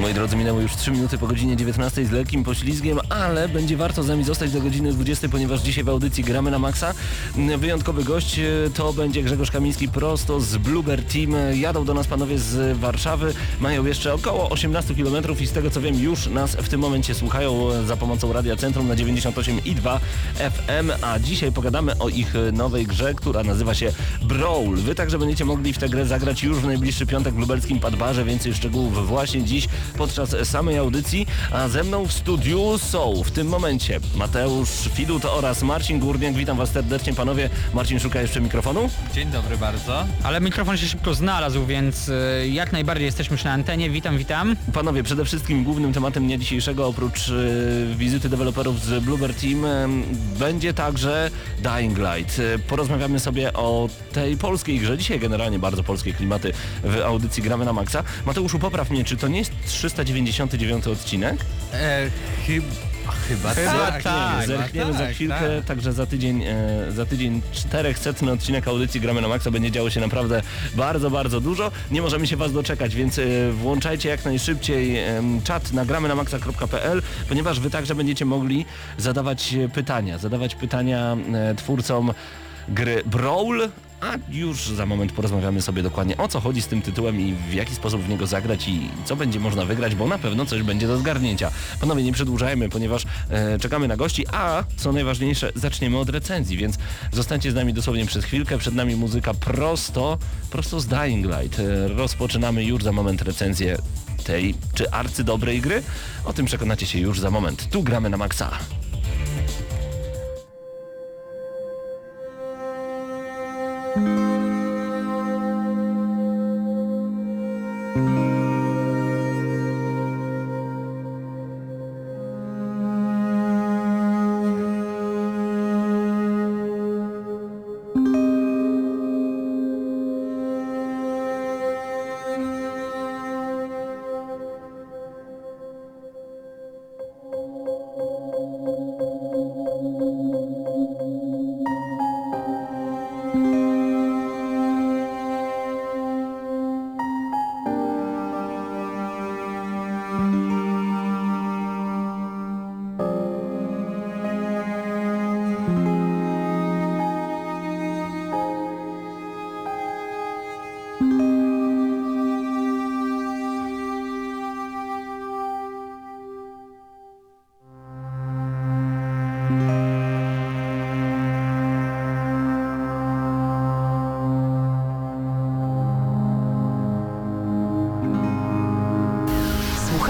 Moi drodzy, minęły już 3 minuty po godzinie 19 z lekkim poślizgiem, ale będzie warto z nami zostać do godziny 20, ponieważ dzisiaj w audycji gramy na maksa. Wyjątkowy gość e, to będzie Grzegorz Kamiński prosto z Bluebird Team. Jadą do nas panowie z Warszawy, mają jeszcze około 18 km i z tego co wiem już nas w tym momencie słuchają za pomocą Radia Centrum na 98,2 FM, a dzisiaj pogadamy o ich nowej grze, która nazywa się Brawl. Wy także będziecie mogli w tę grę zagrać już w najbliższy piątek w lubelskim Padbarze, więcej szczegółów właśnie dziś podczas samej audycji, a ze mną w studiu są w tym momencie Mateusz Fidut oraz Marcin Górniak. Witam Was serdecznie panowie. Marcin szuka jeszcze mikrofonu. Dzień dobry bardzo. Ale mikrofon się szybko znalazł, więc y, jak najbardziej jesteśmy już na antenie. Witam, witam. Panowie, przede wszystkim głównym tematem dnia dzisiejszego oprócz y, wizyty deweloperów z Bluebird Team y, będzie także Dying Light. Porozmawiamy sobie o tej polskiej grze. Dzisiaj generalnie bardzo polskie klimaty w audycji Gramy na Maxa. Mateuszu, popraw mnie, czy to nie jest 399 odcinek? E, chyb, chyba Chyba tak. tak. Zerkniemy za tak, chwilkę, tak. także za tydzień, e, za tydzień 400 odcinek audycji Gramy na Maxa będzie działo się naprawdę bardzo, bardzo dużo. Nie możemy się Was doczekać, więc e, włączajcie jak najszybciej em, czat na gramy na maxa.pl, ponieważ Wy także będziecie mogli zadawać e, pytania, zadawać pytania e, twórcom gry Brawl, a już za moment porozmawiamy sobie dokładnie o co chodzi z tym tytułem i w jaki sposób w niego zagrać i co będzie można wygrać, bo na pewno coś będzie do zgarnięcia. Panowie, nie przedłużajmy, ponieważ e, czekamy na gości, a co najważniejsze, zaczniemy od recenzji, więc zostańcie z nami dosłownie przez chwilkę. Przed nami muzyka prosto, prosto z Dying Light. E, rozpoczynamy już za moment recenzję tej czy arcydobrej gry. O tym przekonacie się już za moment. Tu gramy na maksa.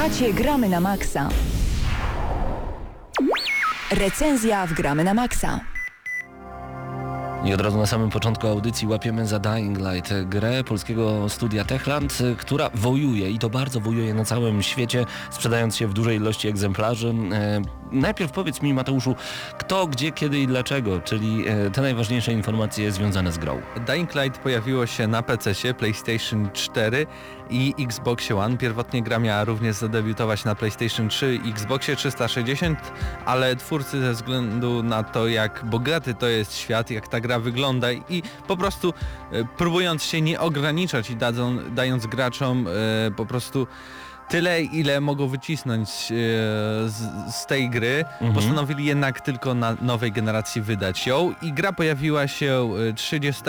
Słuchacie Gramy na Maxa. Recenzja w Gramy na Maxa. I od razu na samym początku audycji łapiemy za Dying Light, grę polskiego studia Techland, która wojuje i to bardzo wojuje na całym świecie, sprzedając się w dużej ilości egzemplarzy. Najpierw powiedz mi Mateuszu, kto, gdzie, kiedy i dlaczego, czyli e, te najważniejsze informacje związane z grą. Dying Light pojawiło się na PC, PlayStation 4 i Xbox One. Pierwotnie gra miała również zadebiutować na PlayStation 3 i Xboxie 360, ale twórcy ze względu na to, jak bogaty to jest świat, jak ta gra wygląda i po prostu e, próbując się nie ograniczać i dadzą, dając graczom e, po prostu tyle, ile mogą wycisnąć e, z, z tej gry, postanowili jednak tylko na nowej generacji wydać ją i gra pojawiła się e, 30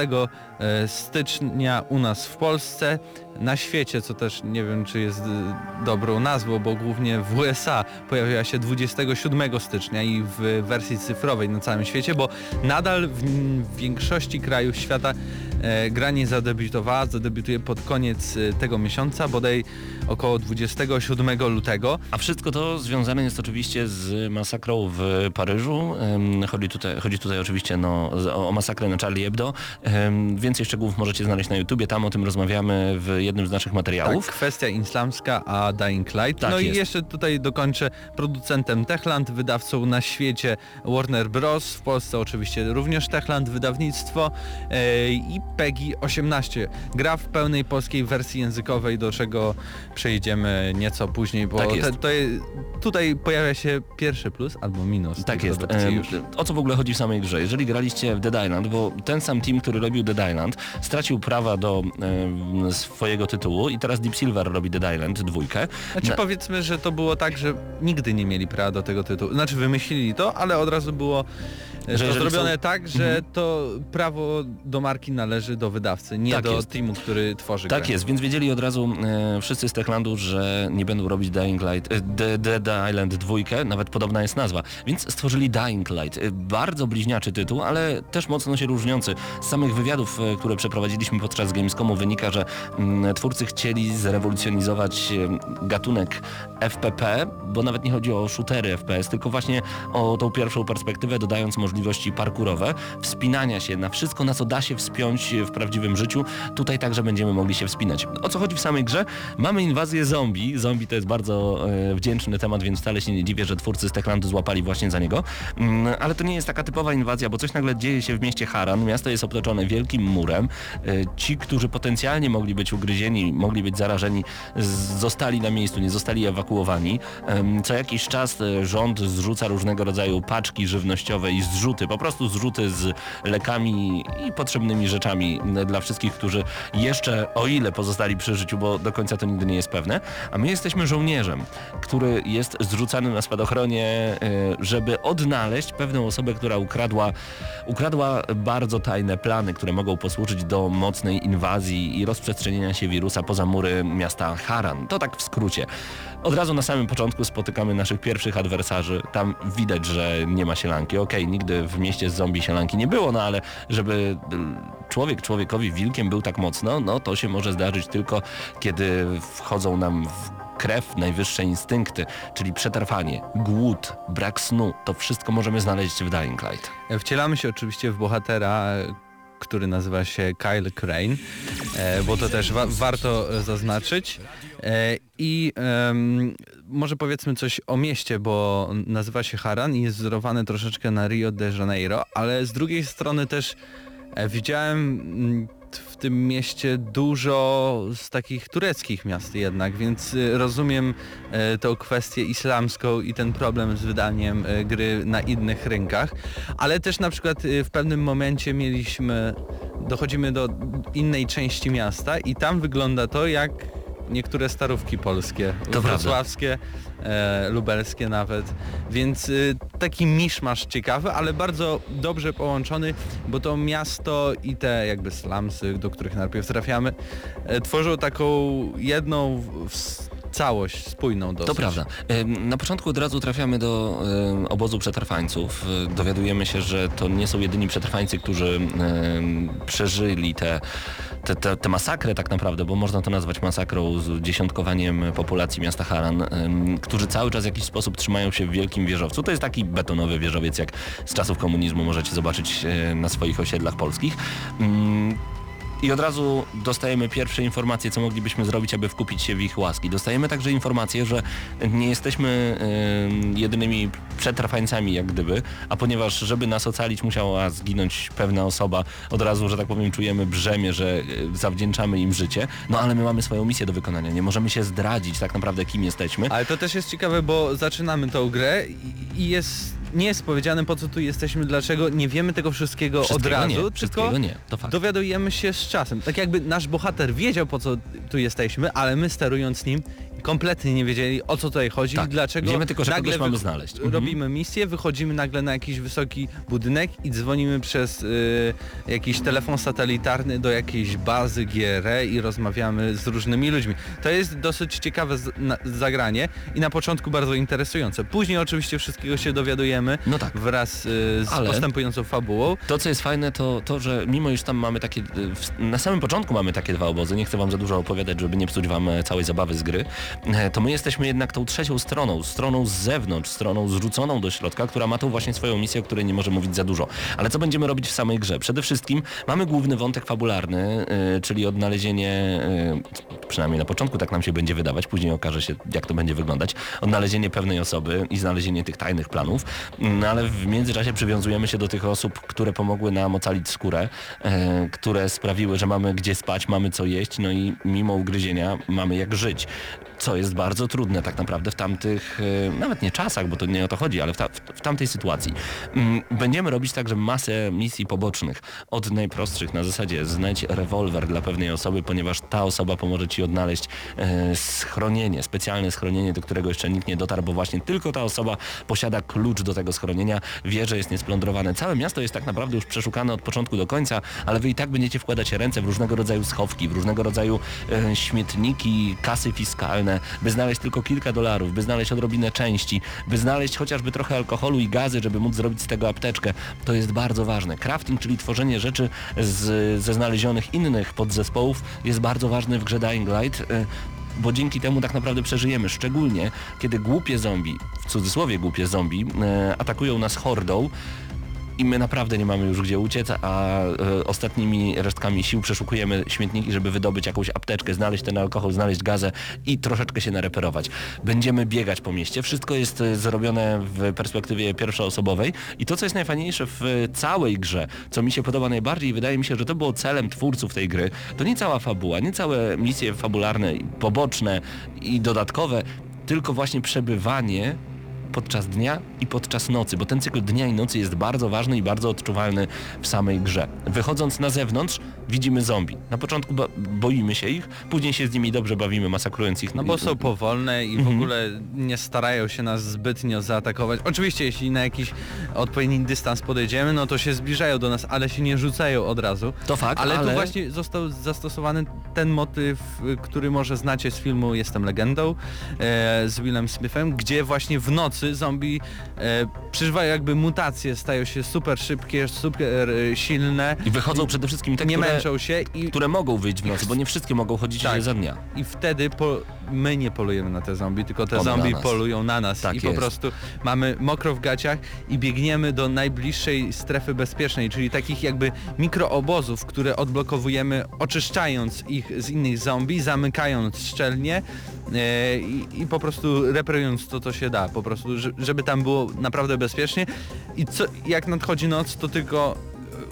e, stycznia u nas w Polsce, na świecie, co też nie wiem czy jest e, dobrą nazwą, bo głównie w USA pojawiła się 27 stycznia i w wersji cyfrowej na całym świecie, bo nadal w, większości krajów świata E, gra nie zadebiutowała, zadebiutuje pod koniec e, tego miesiąca, bodaj około 27 lutego. A wszystko to związane jest oczywiście z masakrą w Paryżu. Chodzi tutaj, chodzi tutaj oczywiście no, o, masakrę na Charlie Hebdo. Więcej szczegółów możecie znaleźć na YouTubie, tam o tym rozmawiamy w jednym z naszych Tak, materiałów. kwestia islamska, a Dying Light. Tak no jest. i jeszcze tutaj dokończę producentem Techland, wydawcą na świecie Warner Bros. W Polsce oczywiście również Techland, wydawnictwo e, i PEGI 18. Gra w pełnej polskiej wersji językowej, do czego przejdziemy nieco później, bo Tak jest. te, to je, tutaj pojawia się pierwszy plus albo minus. Tak jest. O co w ogóle chodzi w samej grze? Jeżeli graliście w Dead Island, bo ten sam team, który robił Dead Island, stracił prawa do em, swojego tytułu i teraz Deep Silver robi Dead Island dwójkę. Znaczy Na- powiedzmy, że to było tak, że nigdy nie mieli prawa do tego tytułu. Znaczy wymyślili to, ale od razu było e, Że zrobione są- tak, że Mhm. to prawo do marki należy do wydawcy, nie Tak do jest. teamu, który tworzy Tak grę. jest, więc wiedzieli od razu e, wszyscy z Techlandu, że nie będą robić Dying Light, e, The- Dead Island 2, nawet podobna jest nazwa, więc stworzyli Dying Light. E, Bardzo bliźniaczy tytuł, ale też mocno się różniący. Z samych wywiadów, e, które przeprowadziliśmy podczas Gamescomu wynika, że mm, twórcy chcieli zrewolucjonizować e, gatunek FPP, bo nawet nie chodzi o shootery FPS, tylko właśnie o tą pierwszą perspektywę, dodając możliwości parkurowe, wspinania się na wszystko, na co da się wspiąć w prawdziwym życiu. Tutaj także będziemy mogli się wspinać. O co chodzi w samej grze? Mamy inwazję zombie. Zombie to jest bardzo e, wdzięczny temat, więc wcale się nie dziwię, że twórcy z Techlandu złapali właśnie za niego. Mm, ale to nie jest taka typowa inwazja, bo coś nagle dzieje się w mieście Haran. Miasto jest otoczone wielkim murem. E, ci, którzy potencjalnie mogli być ugryzieni, mogli być zarażeni, zostali na miejscu, nie zostali ewakuowani. Co jakiś czas e, rząd zrzuca różnego rodzaju paczki żywnościowe i zrzuty, po prostu zrzuty z lekami i potrzebnymi rzeczami dla wszystkich, którzy jeszcze, o ile pozostali przy życiu, bo do końca to nigdy nie jest pewne, a my jesteśmy żołnierzem, który jest zrzucany na spadochronie, e, żeby odnaleźć pewną osobę, która ukradła, ukradła bardzo tajne plany, które mogą posłużyć do mocnej inwazji i rozprzestrzenienia się wirusa poza mury miasta Haran. To tak w skrócie. Od razu na samym początku spotykamy naszych pierwszych adwersarzy. Tam widać, że nie ma sielanki. Okej, nigdy w mieście z zombie sielanki nie było, no ale żeby y, człowiek człowiekowi wilkiem był tak mocno, no to się może zdarzyć tylko kiedy wchodzą nam w krew najwyższe instynkty, czyli przetrwanie, głód, brak snu. To wszystko możemy znaleźć w Dying Light. Wcielamy się oczywiście w bohatera, który nazywa się Kyle Crane, e, bo to też wa warto zaznaczyć. E, I może powiedzmy coś o mieście, bo nazywa się Haran i jest wzorowane troszeczkę na Rio de Janeiro, ale z drugiej strony też e, widziałem mm, w tym mieście dużo z takich tureckich miast jednak, więc y, rozumiem e, tą kwestię islamską i ten problem z wydaniem e, gry na innych rynkach, ale też na przykład y, w pewnym momencie mieliśmy, dochodzimy do innej części miasta i tam wygląda to jak niektóre starówki polskie, prawda. wrocławskie, e, lubelskie nawet, więc y, taki miszmasz ciekawy, ale bardzo dobrze połączony, bo to miasto i te jakby slumsy, do których najpierw trafiamy, e, tworzą taką jedną w, w całość, spójną dosyć. To prawda. Na początku od razu trafiamy do obozu przetrwańców. Y, Dowiadujemy się, że to nie są jedyni przetrwańcy, którzy przeżyli te, te, te, te masakrę tak naprawdę, bo można to nazwać masakrą z dziesiątkowaniem populacji miasta Haran, którzy cały czas w jakiś sposób trzymają się w wielkim wieżowcu. To jest taki betonowy wieżowiec, jak z czasów komunizmu możecie zobaczyć y, na swoich osiedlach polskich. I od razu dostajemy pierwsze informacje, co moglibyśmy zrobić, aby wkupić się w ich łaski. Dostajemy także informację, że nie jesteśmy y, jedynymi przetrwańcami jak gdyby, a ponieważ żeby nas ocalić musiała zginąć pewna osoba, od razu, że tak powiem, czujemy brzemię, że y, zawdzięczamy im życie, no ale my mamy swoją misję do wykonania, nie możemy się zdradzić tak naprawdę kim jesteśmy. Ale to też jest ciekawe, bo zaczynamy tą grę i jest, nie jest powiedziane po co tu jesteśmy, dlaczego, nie wiemy tego wszystkiego, Wszystkiego od razu, nie, tylko nie, to fakt. dowiadujemy się z czasem. Tak jakby nasz bohater wiedział po co tu jesteśmy, ale my sterując nim kompletnie nie wiedzieli o co tutaj chodzi Tak, i dlaczego wiemy tylko, że nagle mamy znaleźć. Mhm. Robimy misję, wychodzimy nagle na jakiś wysoki budynek i dzwonimy przez y, jakiś telefon satelitarny do jakiejś bazy GRE i rozmawiamy z różnymi ludźmi. To jest dosyć ciekawe z, na, zagranie i na początku bardzo interesujące. Później oczywiście wszystkiego się dowiadujemy No tak. wraz y, z Ale- postępującą fabułą. To, co jest fajne, to to, że mimo iż tam mamy takie, y, na samym początku mamy takie dwa obozy, nie chcę wam za dużo opowiadać, żeby nie psuć wam e, całej zabawy z gry, to my jesteśmy jednak tą trzecią stroną, stroną z zewnątrz, stroną zrzuconą do środka, która ma tą właśnie swoją misję, o której nie może mówić za dużo. Ale co będziemy robić w samej grze? Przede wszystkim mamy główny wątek fabularny, y, czyli odnalezienie, y, przynajmniej na początku tak nam się będzie wydawać, później okaże się, jak to będzie wyglądać, odnalezienie pewnej osoby i znalezienie tych tajnych planów, no ale w międzyczasie przywiązujemy się do tych osób, które pomogły nam ocalić skórę, e, które sprawiły, że mamy gdzie spać, mamy co jeść, no i mimo ugryzienia mamy jak żyć. Co jest bardzo trudne tak naprawdę w tamtych, e, nawet nie czasach, bo to nie o to chodzi, ale w, ta, w, tamtej sytuacji. Mm, Będziemy robić także masę misji pobocznych. Od najprostszych na zasadzie znajdź rewolwer dla pewnej osoby, ponieważ ta osoba pomoże Ci odnaleźć e, schronienie, specjalne schronienie, do którego jeszcze nikt nie dotarł, bo właśnie tylko ta osoba posiada klucz do tego schronienia, wie, że jest niesplądrowane. Całe miasto jest tak naprawdę już przeszukane od początku do końca, ale Wy i tak będziecie wkładać ręce w różnego rodzaju schowki, w różnego rodzaju e, śmietniki, kasy fiskalne, by znaleźć tylko kilka dolarów, by znaleźć odrobinę części, by znaleźć chociażby trochę alkoholu i gazy, żeby móc zrobić z tego apteczkę. To jest bardzo ważne. Crafting, czyli tworzenie rzeczy z, ze znalezionych innych podzespołów jest bardzo ważny w grze Dying Light. e, Bo dzięki temu tak naprawdę przeżyjemy, szczególnie kiedy głupie zombie, w cudzysłowie głupie zombie, e, atakują nas hordą i my naprawdę nie mamy już gdzie uciec, a e, ostatnimi resztkami sił przeszukujemy śmietniki, żeby wydobyć jakąś apteczkę, znaleźć ten alkohol, znaleźć gazę i troszeczkę się nareperować. Będziemy biegać po mieście. Wszystko jest e, zrobione w perspektywie pierwszoosobowej i to, co jest najfajniejsze w całej grze, co mi się podoba najbardziej i wydaje mi się, że to było celem twórców tej gry, to nie cała fabuła, nie całe misje fabularne, poboczne i dodatkowe, tylko właśnie przebywanie podczas dnia i podczas nocy, bo ten cykl dnia i nocy jest bardzo ważny i bardzo odczuwalny w samej grze. Wychodząc na zewnątrz, widzimy zombie. Na początku bo boimy się ich, później się z nimi dobrze bawimy, masakrując ich. No bo są powolne i w Mhm. ogóle nie starają się nas zbytnio zaatakować. Oczywiście jeśli na jakiś odpowiedni dystans podejdziemy, no to się zbliżają do nas, ale się nie rzucają od razu. To fakt, ale, ale- tu właśnie został zastosowany ten motyw, y, który może znacie z filmu Jestem legendą e, z Willem Smithem, gdzie właśnie w nocy zombie e, przeżywają jakby mutacje, stają się super szybkie, super e, silne. I wychodzą przede wszystkim te, nie które, męczą się i które mogą wyjść w nocy, bo nie wszystkie mogą chodzić Tak. za dnia. I wtedy po, my nie polujemy na te zombie, tylko te One zombie na polują na nas. Tak I po jest. prostu mamy mokro w gaciach i biegniemy do najbliższej strefy bezpiecznej, czyli takich jakby mikroobozów, które odblokowujemy oczyszczając ich z innych zombie, zamykając szczelnie e, i, i po prostu reperując to, co się da. Po prostu, że- żeby tam było naprawdę bezpiecznie. I co, jak nadchodzi noc, to tylko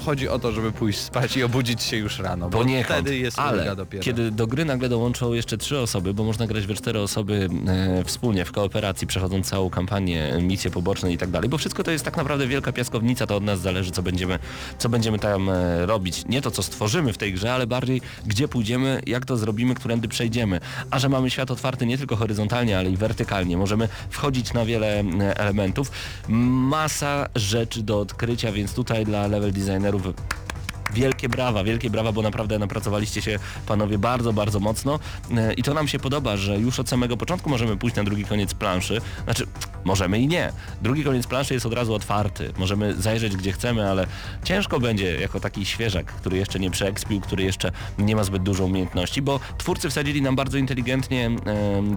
chodzi o to, żeby pójść spać i obudzić się już rano, bo Poniekąd, wtedy jest ale dopiero. kiedy do gry nagle dołączą jeszcze trzy osoby, bo można grać we cztery osoby e, wspólnie w kooperacji, przechodząc całą kampanię, e, misje poboczne i tak dalej, bo wszystko to jest tak naprawdę wielka piaskownica, to od nas zależy, co będziemy, co będziemy tam e, robić. Nie to, co stworzymy w tej grze, ale bardziej gdzie pójdziemy, jak to zrobimy, którędy przejdziemy. A że mamy świat otwarty nie tylko horyzontalnie, ale i wertykalnie, możemy wchodzić na wiele e, elementów. Masa rzeczy do odkrycia, więc tutaj dla level trenerów Wielkie brawa, wielkie brawa, bo naprawdę napracowaliście się panowie bardzo, bardzo mocno E, i to nam się podoba, że już od samego początku możemy pójść na drugi koniec planszy. Znaczy, możemy i nie. Drugi koniec planszy jest od razu otwarty. Możemy zajrzeć gdzie chcemy, ale ciężko będzie jako taki świeżak, który jeszcze nie przeekspił, który jeszcze nie ma zbyt dużo umiejętności, bo twórcy wsadzili nam bardzo inteligentnie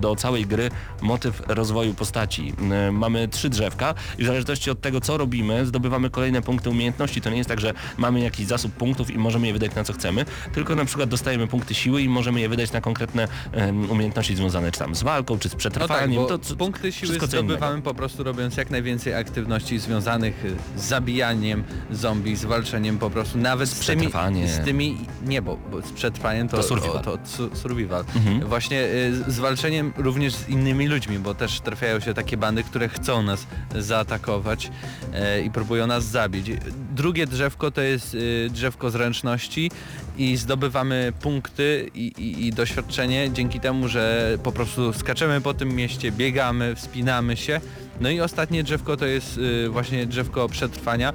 do całej gry motyw rozwoju postaci. Mamy trzy drzewka i w zależności od tego, co robimy, zdobywamy kolejne punkty umiejętności. To nie jest tak, że mamy jakiś zasób punktów i możemy je wydać na co chcemy, tylko na przykład dostajemy punkty siły i możemy je wydać na konkretne em, umiejętności związane czy tam z walką, czy z No tak, przetrwaniem. to, punkty siły wszystko co innego. zdobywamy po prostu robiąc jak najwięcej aktywności związanych y, z zabijaniem zombie, z walczeniem po prostu, nawet z, tymi, przetrwanie. z tymi, nie, bo, bo z przetrwaniem to, To survival. o, to su- survival. Mhm. Właśnie y, z- walczeniem również z innymi ludźmi, bo też trafiają się takie bandy, które chcą nas zaatakować e, i próbują nas zabić. Drugie drzewko to jest y, drzewko zręczności i zdobywamy punkty i, i, i doświadczenie dzięki temu, że po prostu skaczemy po tym mieście, biegamy, wspinamy się. No i ostatnie drzewko to jest y, właśnie drzewko przetrwania, e,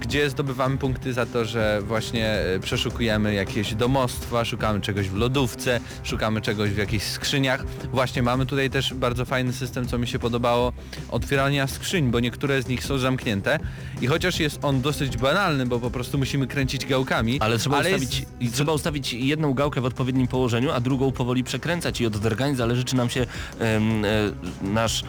gdzie zdobywamy punkty za to, że właśnie e, przeszukujemy jakieś domostwa, szukamy czegoś w lodówce, szukamy czegoś w jakichś skrzyniach. Właśnie mamy tutaj też bardzo fajny system, co mi się podobało, otwierania skrzyń, bo niektóre z nich są zamknięte i chociaż jest on dosyć banalny, bo po prostu musimy kręcić gałkami, Ale trzeba, ustawić, jest- trzeba ustawić jedną gałkę w odpowiednim położeniu, a drugą powoli przekręcać i od drgań zależy, czy nam się e, nasz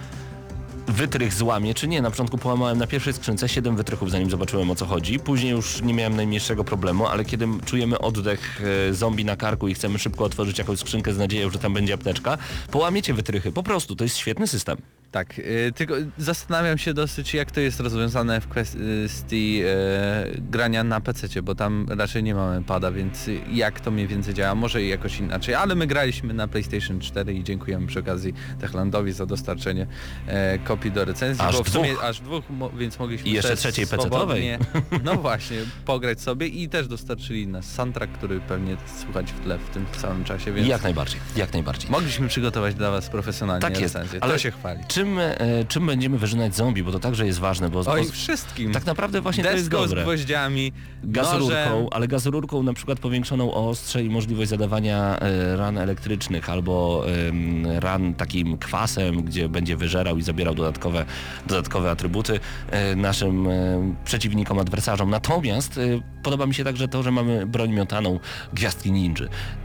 wytrych złamie, czy nie. Na początku połamałem na pierwszej skrzynce 7 wytrychów, zanim zobaczyłem o co chodzi. Później już nie miałem najmniejszego problemu, ale kiedy czujemy oddech e, zombie na karku i chcemy szybko otworzyć jakąś skrzynkę z nadzieją, że tam będzie apteczka, połamiecie wytrychy. Po prostu, to jest świetny system. Tak, y, tylko zastanawiam się dosyć jak to jest rozwiązane w kwestii y, grania na PC, bo tam raczej nie mamy pada, więc jak to mniej więcej działa, może i jakoś inaczej, ale my graliśmy na PlayStation 4 i dziękujemy przy okazji Techlandowi za dostarczenie e, kopii do recenzji, Aż bo w sumie dwóch. aż dwóch, więc mogliśmy I jeszcze trzeciej PC-towej. swobodnie, no właśnie, pograć sobie i też dostarczyli nas soundtrack, który pewnie słychać w tle w tym samym czasie, więc Jak najbardziej, jak najbardziej. mogliśmy przygotować dla Was profesjonalnie Tak jest, recenzję, ale to się chwali. Czym, e, czym będziemy wyżynać zombie, bo to także jest ważne, bo, Oj, bo wszystkim. tak naprawdę właśnie to jest Deską z dobre. gwoździami, Gazururką, ale gazururką na przykład powiększoną o ostrze i możliwość zadawania e, ran elektrycznych albo ran takim kwasem, gdzie będzie wyżerał i zabierał dodatkowe, dodatkowe atrybuty e, naszym przeciwnikom, adwersarzom. Natomiast podoba mi się także to, że mamy broń miotaną gwiazdki ninja,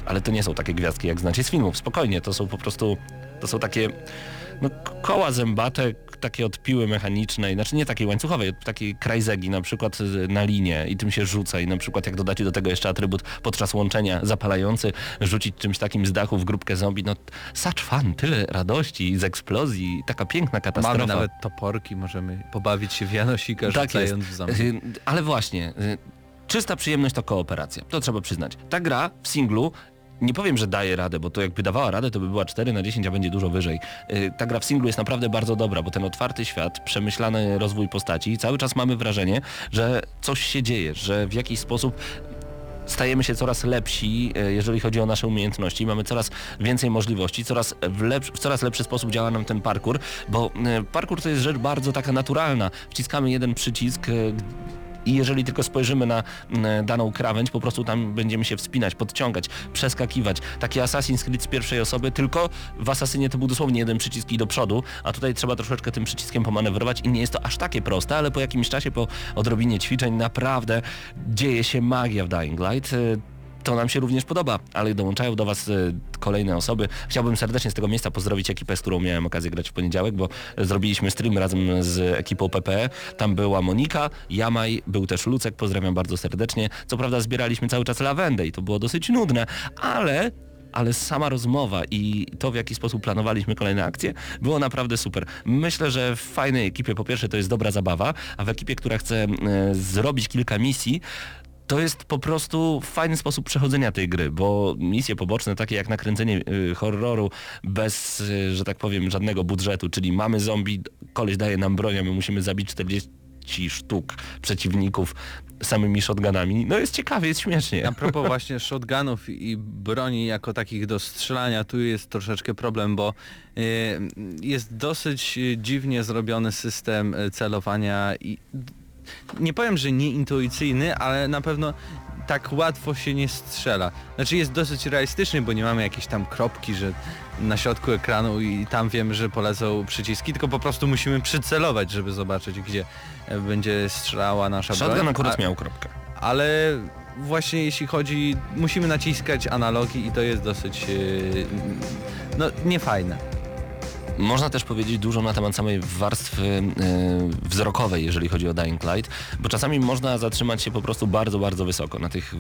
ale to nie są takie gwiazdki jak znacie z filmów. Spokojnie, to są po prostu, to są takie no, koła zębate, takie odpiły mechaniczne, znaczy nie takiej łańcuchowej, takiej krajzegi na przykład na linię i tym się rzuca i na przykład jak dodacie do tego jeszcze atrybut podczas łączenia zapalający, rzucić czymś takim z dachu w grupkę zombie, no such fun, tyle radości z eksplozji, taka piękna katastrofa. Mamy nawet toporki, możemy pobawić się w Janosika, Tak rzucając jest. w zombie. Y, Ale właśnie, y, czysta przyjemność to kooperacja. To trzeba przyznać. Ta gra w singlu nie powiem, że daje radę, bo to jakby dawała radę, to by była 4 na 10, a będzie dużo wyżej. Y, Ta gra w singlu jest naprawdę bardzo dobra, bo ten otwarty świat, przemyślany rozwój postaci i cały czas mamy wrażenie, że coś się dzieje, że w jakiś sposób stajemy się coraz lepsi, e, jeżeli chodzi o nasze umiejętności. Mamy coraz więcej możliwości, coraz w, lepszy, w coraz lepszy sposób działa nam ten parkour, bo e, parkour to jest rzecz bardzo taka naturalna. Wciskamy jeden przycisk, i jeżeli tylko spojrzymy na mm, daną krawędź, po prostu tam będziemy się wspinać, podciągać, przeskakiwać. Taki Assassin's Creed z pierwszej osoby, tylko w Assassinie to był dosłownie jeden przycisk i do przodu, a tutaj trzeba troszeczkę tym przyciskiem pomanewrować i nie jest to aż takie proste, ale po jakimś czasie, po odrobinie ćwiczeń naprawdę dzieje się magia w Dying Light. To nam się również podoba, ale dołączają do Was y, kolejne osoby. Chciałbym serdecznie z tego miejsca pozdrowić ekipę, z którą miałem okazję grać w poniedziałek, bo zrobiliśmy stream razem z ekipą PPE. Tam była Monika, Jamaj, był też Lucek, pozdrawiam bardzo serdecznie. Co prawda zbieraliśmy cały czas lawendę i to było dosyć nudne, ale ale sama rozmowa i to w jaki sposób planowaliśmy kolejne akcje było naprawdę super. Myślę, że w fajnej ekipie po pierwsze to jest dobra zabawa, a w ekipie, która chce e, zrobić kilka misji, to jest po prostu fajny sposób przechodzenia tej gry, bo misje poboczne, takie jak nakręcenie y, horroru bez, y, że tak powiem, żadnego budżetu, czyli mamy zombie, koleś daje nam broń, a my musimy zabić 40 sztuk przeciwników samymi shotgunami. No jest ciekawie, jest śmiesznie. A propos właśnie shotgunów i broni jako takich do strzelania, tu jest troszeczkę problem, bo y, jest dosyć y, dziwnie zrobiony system y, celowania i nie powiem, że nieintuicyjny, ale na pewno tak łatwo się nie strzela. Znaczy jest dosyć realistyczny, bo nie mamy jakiejś tam kropki, że na środku ekranu i tam wiemy, że polecą przyciski, tylko po prostu musimy przycelować, żeby zobaczyć, gdzie e, będzie strzelała nasza broń. Shotgun akurat miał kropkę. ale właśnie jeśli chodzi, musimy naciskać analogi i to jest dosyć yy, no niefajne. Można też powiedzieć dużo na temat samej warstwy e, wzrokowej, jeżeli chodzi o Dying Light, bo czasami można zatrzymać się po prostu bardzo, bardzo wysoko, na tych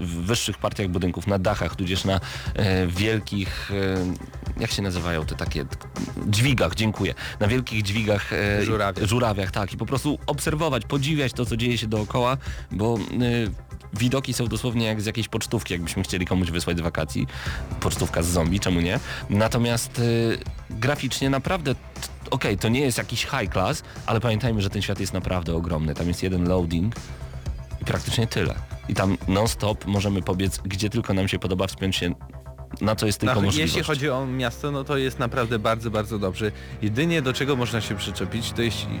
wyższych partiach budynków, na dachach, tudzież na e, wielkich, e, jak się nazywają te takie, dźwigach, dziękuję, na wielkich dźwigach, Żurawiach. żurawiach, tak, i po prostu obserwować, podziwiać to, co dzieje się dookoła, bo widoki są dosłownie jak z jakiejś pocztówki, jakbyśmy chcieli komuś wysłać z wakacji. Pocztówka z zombie, czemu nie? Natomiast y, graficznie naprawdę, okej, to nie jest jakiś high class, ale pamiętajmy, że ten świat jest naprawdę ogromny. Tam jest jeden loading i praktycznie tyle. i tam non-stop możemy pobiec, gdzie tylko nam się podoba, wspiąć się na co jest tylko Na- możliwość. jeśli chodzi o miasto, no to jest naprawdę bardzo, bardzo dobrze. Jedynie do czego można się przyczepić, to jeśli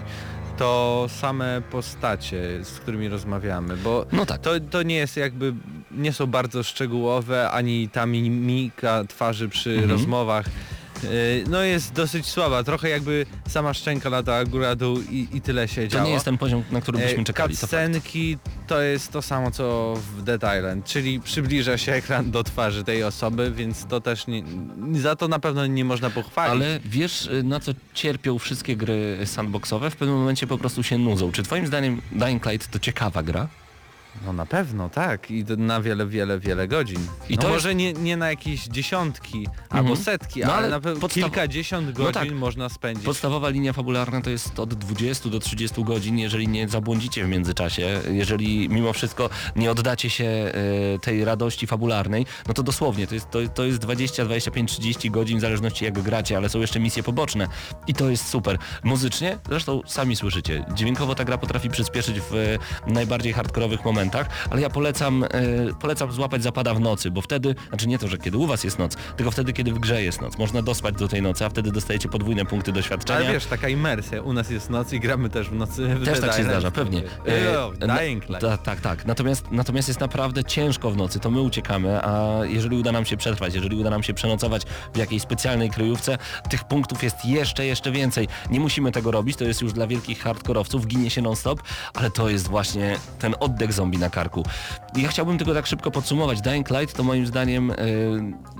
to same postacie, z którymi rozmawiamy, bo No tak. to, to nie jest jakby, nie są bardzo szczegółowe, ani ta mimika twarzy przy Mhm. rozmowach. Yy, No jest dosyć słaba, trochę jakby sama szczęka lata góra-dół i, i tyle się To działo. nie jest ten poziom, na który byśmy E, czekali. To fakt. Cutscenki to jest to samo co w Dead Island, czyli przybliża się ekran do twarzy tej osoby, więc to też nie, za to na pewno nie można pochwalić. Ale wiesz, y, na co cierpią wszystkie gry sandboxowe? W pewnym momencie po prostu się nudzą. Czy twoim zdaniem Dying Light to ciekawa gra? No na pewno, tak. I na wiele, wiele, wiele godzin. I I to to jest- może nie, nie na jakieś dziesiątki albo Mhm. setki, No ale, ale na pewno podstaw- kilkadziesiąt No godzin tak. można spędzić. Podstawowa linia fabularna to jest od 20 do 30 godzin, jeżeli nie zabłądzicie w międzyczasie, jeżeli mimo wszystko nie oddacie się e, tej radości fabularnej, no to dosłownie to jest, to, to jest 20, 25, 30 godzin w zależności jak gracie, ale są jeszcze misje poboczne i to jest super. Muzycznie, zresztą sami słyszycie, dźwiękowo ta gra potrafi przyspieszyć w e, najbardziej hardkorowych momentach, ale ja polecam, e, polecam złapać zapada w nocy, bo wtedy, znaczy nie to, że kiedy u was jest noc, tylko wtedy, kiedy w grze jest noc. Można dospać do tej nocy, a wtedy dostajecie podwójne punkty doświadczenia. Ale wiesz, taka imersja. U nas jest noc i gramy też w nocy w Też tak się zdarza, pewnie. E, E, na- Dying Light. Ta, tak, tak. Natomiast, natomiast jest naprawdę ciężko w nocy, to my uciekamy, a jeżeli uda nam się przetrwać, jeżeli uda nam się przenocować w jakiejś specjalnej kryjówce, tych punktów jest jeszcze, jeszcze więcej. Nie musimy tego robić, to jest już dla wielkich hardkorowców, ginie się non-stop, ale to jest właśnie ten oddech zombie na karku. Ja chciałbym tylko tak szybko podsumować. Dying Light to moim zdaniem e,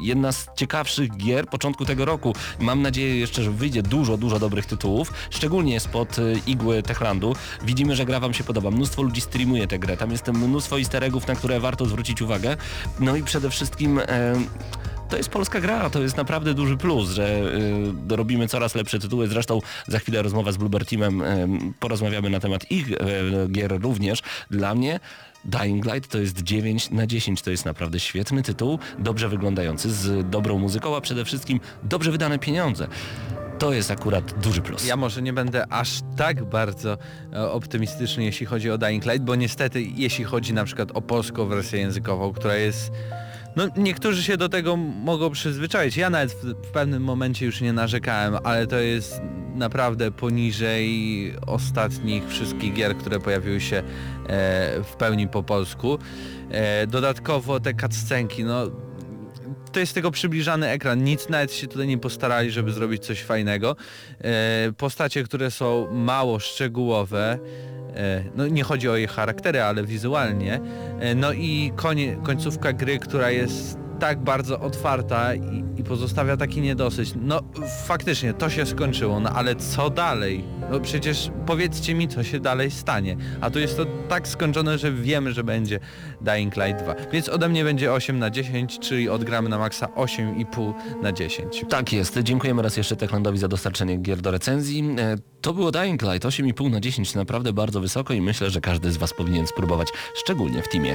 jedna z ciekawszych gier początku tego roku. Mam nadzieję jeszcze, że wyjdzie dużo, dużo dobrych tytułów, szczególnie spod e, igły Techlandu. Widzimy, że gra Wam się podoba. Mnóstwo ludzi streamuje tę grę. Tam jest mnóstwo easter eggów, na które warto zwrócić uwagę. No i przede wszystkim... E, to jest polska gra, to jest naprawdę duży plus, że y, robimy coraz lepsze tytuły. Zresztą za chwilę rozmowa z Bluebird Teamem, y, porozmawiamy na temat ich y, gier również. Dla mnie Dying Light to jest 9 na 10, to jest naprawdę świetny tytuł, dobrze wyglądający, z dobrą muzyką, a przede wszystkim dobrze wydane pieniądze. To jest akurat duży plus. Ja może nie będę aż tak bardzo e, optymistyczny, jeśli chodzi o Dying Light, bo niestety jeśli chodzi na przykład o polską wersję językową, która jest... No niektórzy się do tego mogą przyzwyczaić. Ja nawet w, w pewnym momencie już nie narzekałem, ale to jest naprawdę poniżej ostatnich wszystkich gier, które pojawiły się e, w pełni po polsku. E, dodatkowo te cutscenki, no to jest tylko przybliżany ekran, nic nawet się tutaj nie postarali, żeby zrobić coś fajnego. E, postacie, które są mało szczegółowe, e, no nie chodzi o ich charaktery, ale wizualnie. E, no i konie, końcówka gry, która jest tak bardzo otwarta i, i pozostawia taki niedosyć. No faktycznie to się skończyło, no ale co dalej? No przecież powiedzcie mi, co się dalej stanie. A tu jest to tak skończone, że wiemy, że będzie Dying Light 2. Więc ode mnie będzie 8 na 10, czyli odgramy na maksa 8,5 na 10. Tak jest. Dziękujemy raz jeszcze Techlandowi za dostarczenie gier do recenzji. E, To było Dying Light 8,5 na 10, naprawdę bardzo wysoko i myślę, że każdy z Was powinien spróbować, szczególnie w teamie.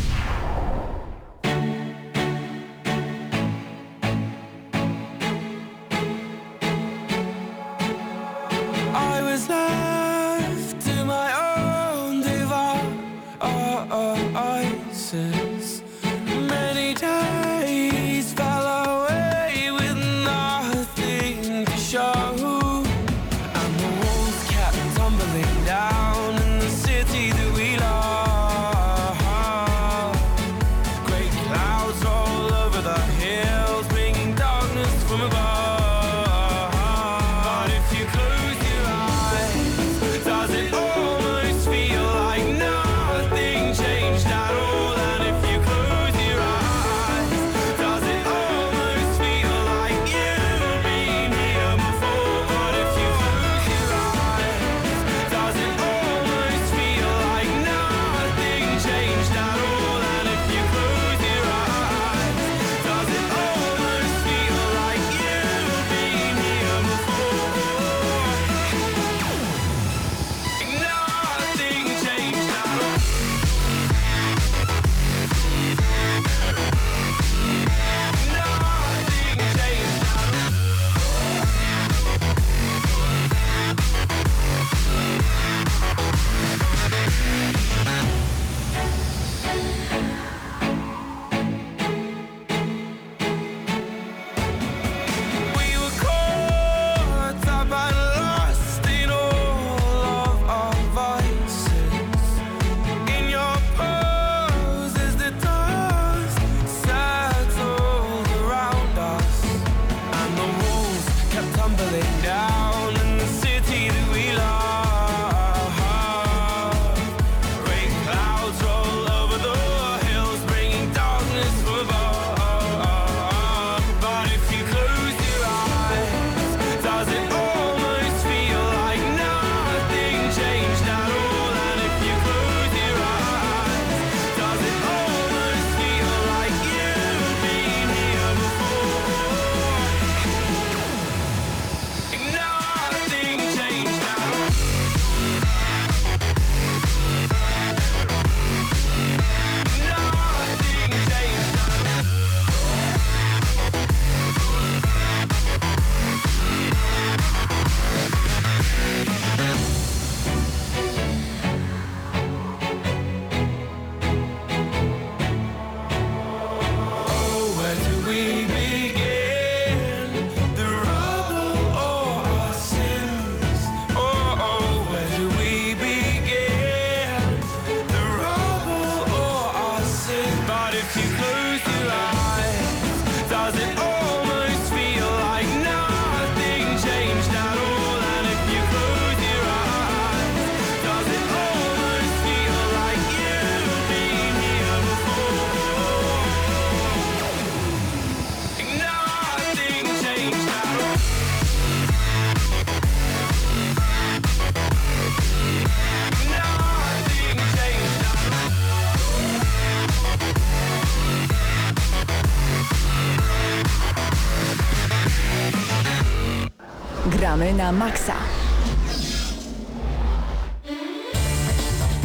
Maksa.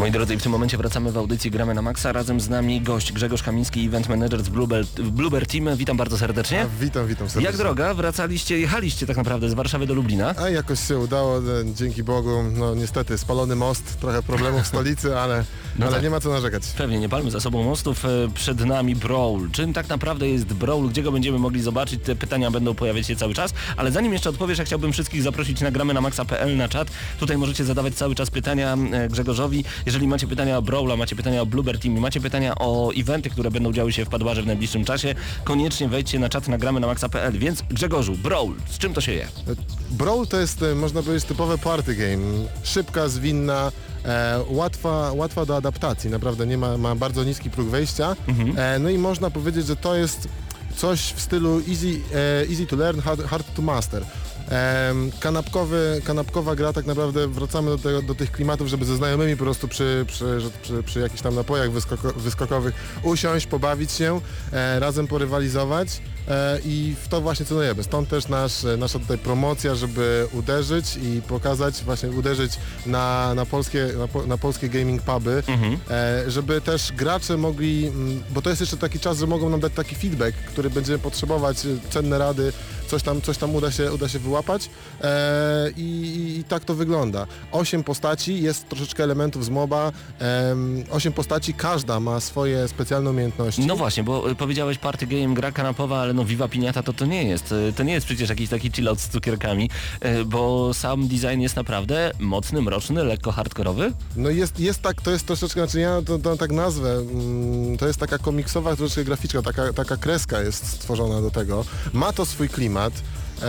Moi drodzy, i w tym momencie wracamy w audycji Gramy na Maxa. Razem z nami gość Grzegorz Kamiński, event manager z Bluebird, Bluebird Team. Witam bardzo serdecznie. A, witam, witam serdecznie. Jak droga? Wracaliście, jechaliście tak naprawdę z Warszawy do Lublina. A jakoś się udało, e, dzięki Bogu. No niestety spalony most, trochę problemów w stolicy, ale, No ale tak. nie ma co narzekać. Pewnie nie palmy za sobą mostów. E, Przed nami Brawl. Czym tak naprawdę jest Brawl? Gdzie go będziemy mogli zobaczyć? Te pytania będą pojawiać się cały czas. Ale zanim jeszcze odpowiesz, ja chciałbym wszystkich zaprosić na gramy na maxa.pl na czat. Tutaj możecie zadawać cały czas pytania e, Grzegorzowi. Jeżeli macie pytania o Brawla, macie pytania o Bluebird Team, macie pytania o eventy, które będą działy się w Padbarze w najbliższym czasie, koniecznie wejdźcie na czat na gramy na maxa.pl. Więc Grzegorzu, Brawl, z czym to się je? Brawl to jest, e, można powiedzieć, typowe party game. Szybka, zwinna, e, łatwa, łatwa do adaptacji. Naprawdę nie ma, ma bardzo niski próg wejścia. E, no i można powiedzieć, że to jest coś w stylu easy, e, easy to learn, hard, hard to master. Kanapkowy, kanapkowa gra tak naprawdę wracamy do, tego, do tych klimatów, żeby ze znajomymi po prostu przy, przy, przy, przy jakichś tam napojach wyskoko, wyskokowych usiąść, pobawić się, e, razem porywalizować e, i w to właśnie celujemy. Stąd też nasz, nasza tutaj promocja, żeby uderzyć i pokazać, właśnie uderzyć na, na, polskie, na, po, na polskie gaming puby, e, żeby też gracze mogli, mm, bo to jest jeszcze taki czas, że mogą nam dać taki feedback, który będziemy potrzebować, cenne rady, coś tam, coś tam uda się, uda się wyłapać e, i, i tak to wygląda. Osiem postaci, jest troszeczkę elementów z MOBA, em, osiem postaci, każda ma swoje specjalne umiejętności. No właśnie, bo y, powiedziałeś party game, gra kanapowa, ale no Viva Piniata to to nie jest. Y, To nie jest przecież jakiś taki chillout z cukierkami, y, bo sam design jest naprawdę mocny, mroczny, lekko hardkorowy. No jest, jest tak, to jest troszeczkę, znaczy ja to, to tak nazwę, mm, to jest taka komiksowa troszeczkę graficzka, taka, taka kreska jest stworzona do tego. Ma to swój klimat. E,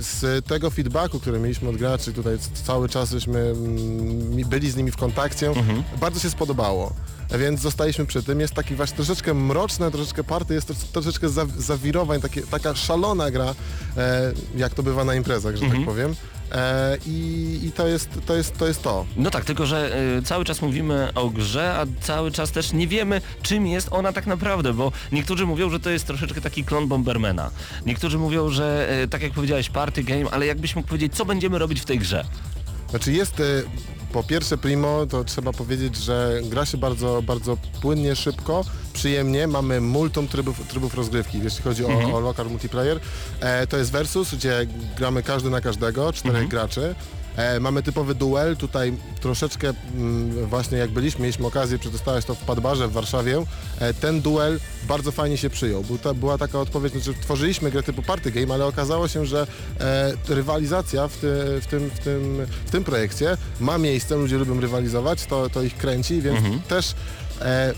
z tego feedbacku, który mieliśmy od graczy, tutaj cały czas żeśmy mm, byli z nimi w kontakcie, bardzo się spodobało. Więc zostaliśmy przy tym. Jest taki właśnie troszeczkę mroczne, troszeczkę party, jest trosz- troszeczkę za, zawirowań, takie, taka szalona gra, e, jak to bywa na imprezach, że tak powiem. E, i, I to jest to. Jest, to, jest to. No tak, tylko że y, cały czas mówimy o grze, a cały czas też nie wiemy, czym jest ona tak naprawdę, bo niektórzy mówią, że to jest troszeczkę taki klon Bombermana. Niektórzy mówią, że y, tak jak powiedziałeś, party game, ale jakbyś mógł powiedzieć, co będziemy robić w tej grze? Znaczy jest e, po pierwsze primo, to trzeba powiedzieć, że gra się bardzo, bardzo płynnie, szybko, przyjemnie. Mamy multum trybów, trybów rozgrywki, jeśli chodzi o, o local multiplayer. E, to jest versus, gdzie gramy każdy na każdego, czterech graczy. E, mamy typowy duel, tutaj troszeczkę mm, właśnie jak byliśmy, mieliśmy okazję przetestować to w Padbarze w Warszawie. E, ten duel bardzo fajnie się przyjął. Ta, była taka odpowiedź, znaczy tworzyliśmy grę typu party game, ale okazało się, że e, rywalizacja w, ty, w, tym, w, tym, w tym projekcie ma miejsce, ludzie lubią rywalizować, to, to ich kręci, więc też e,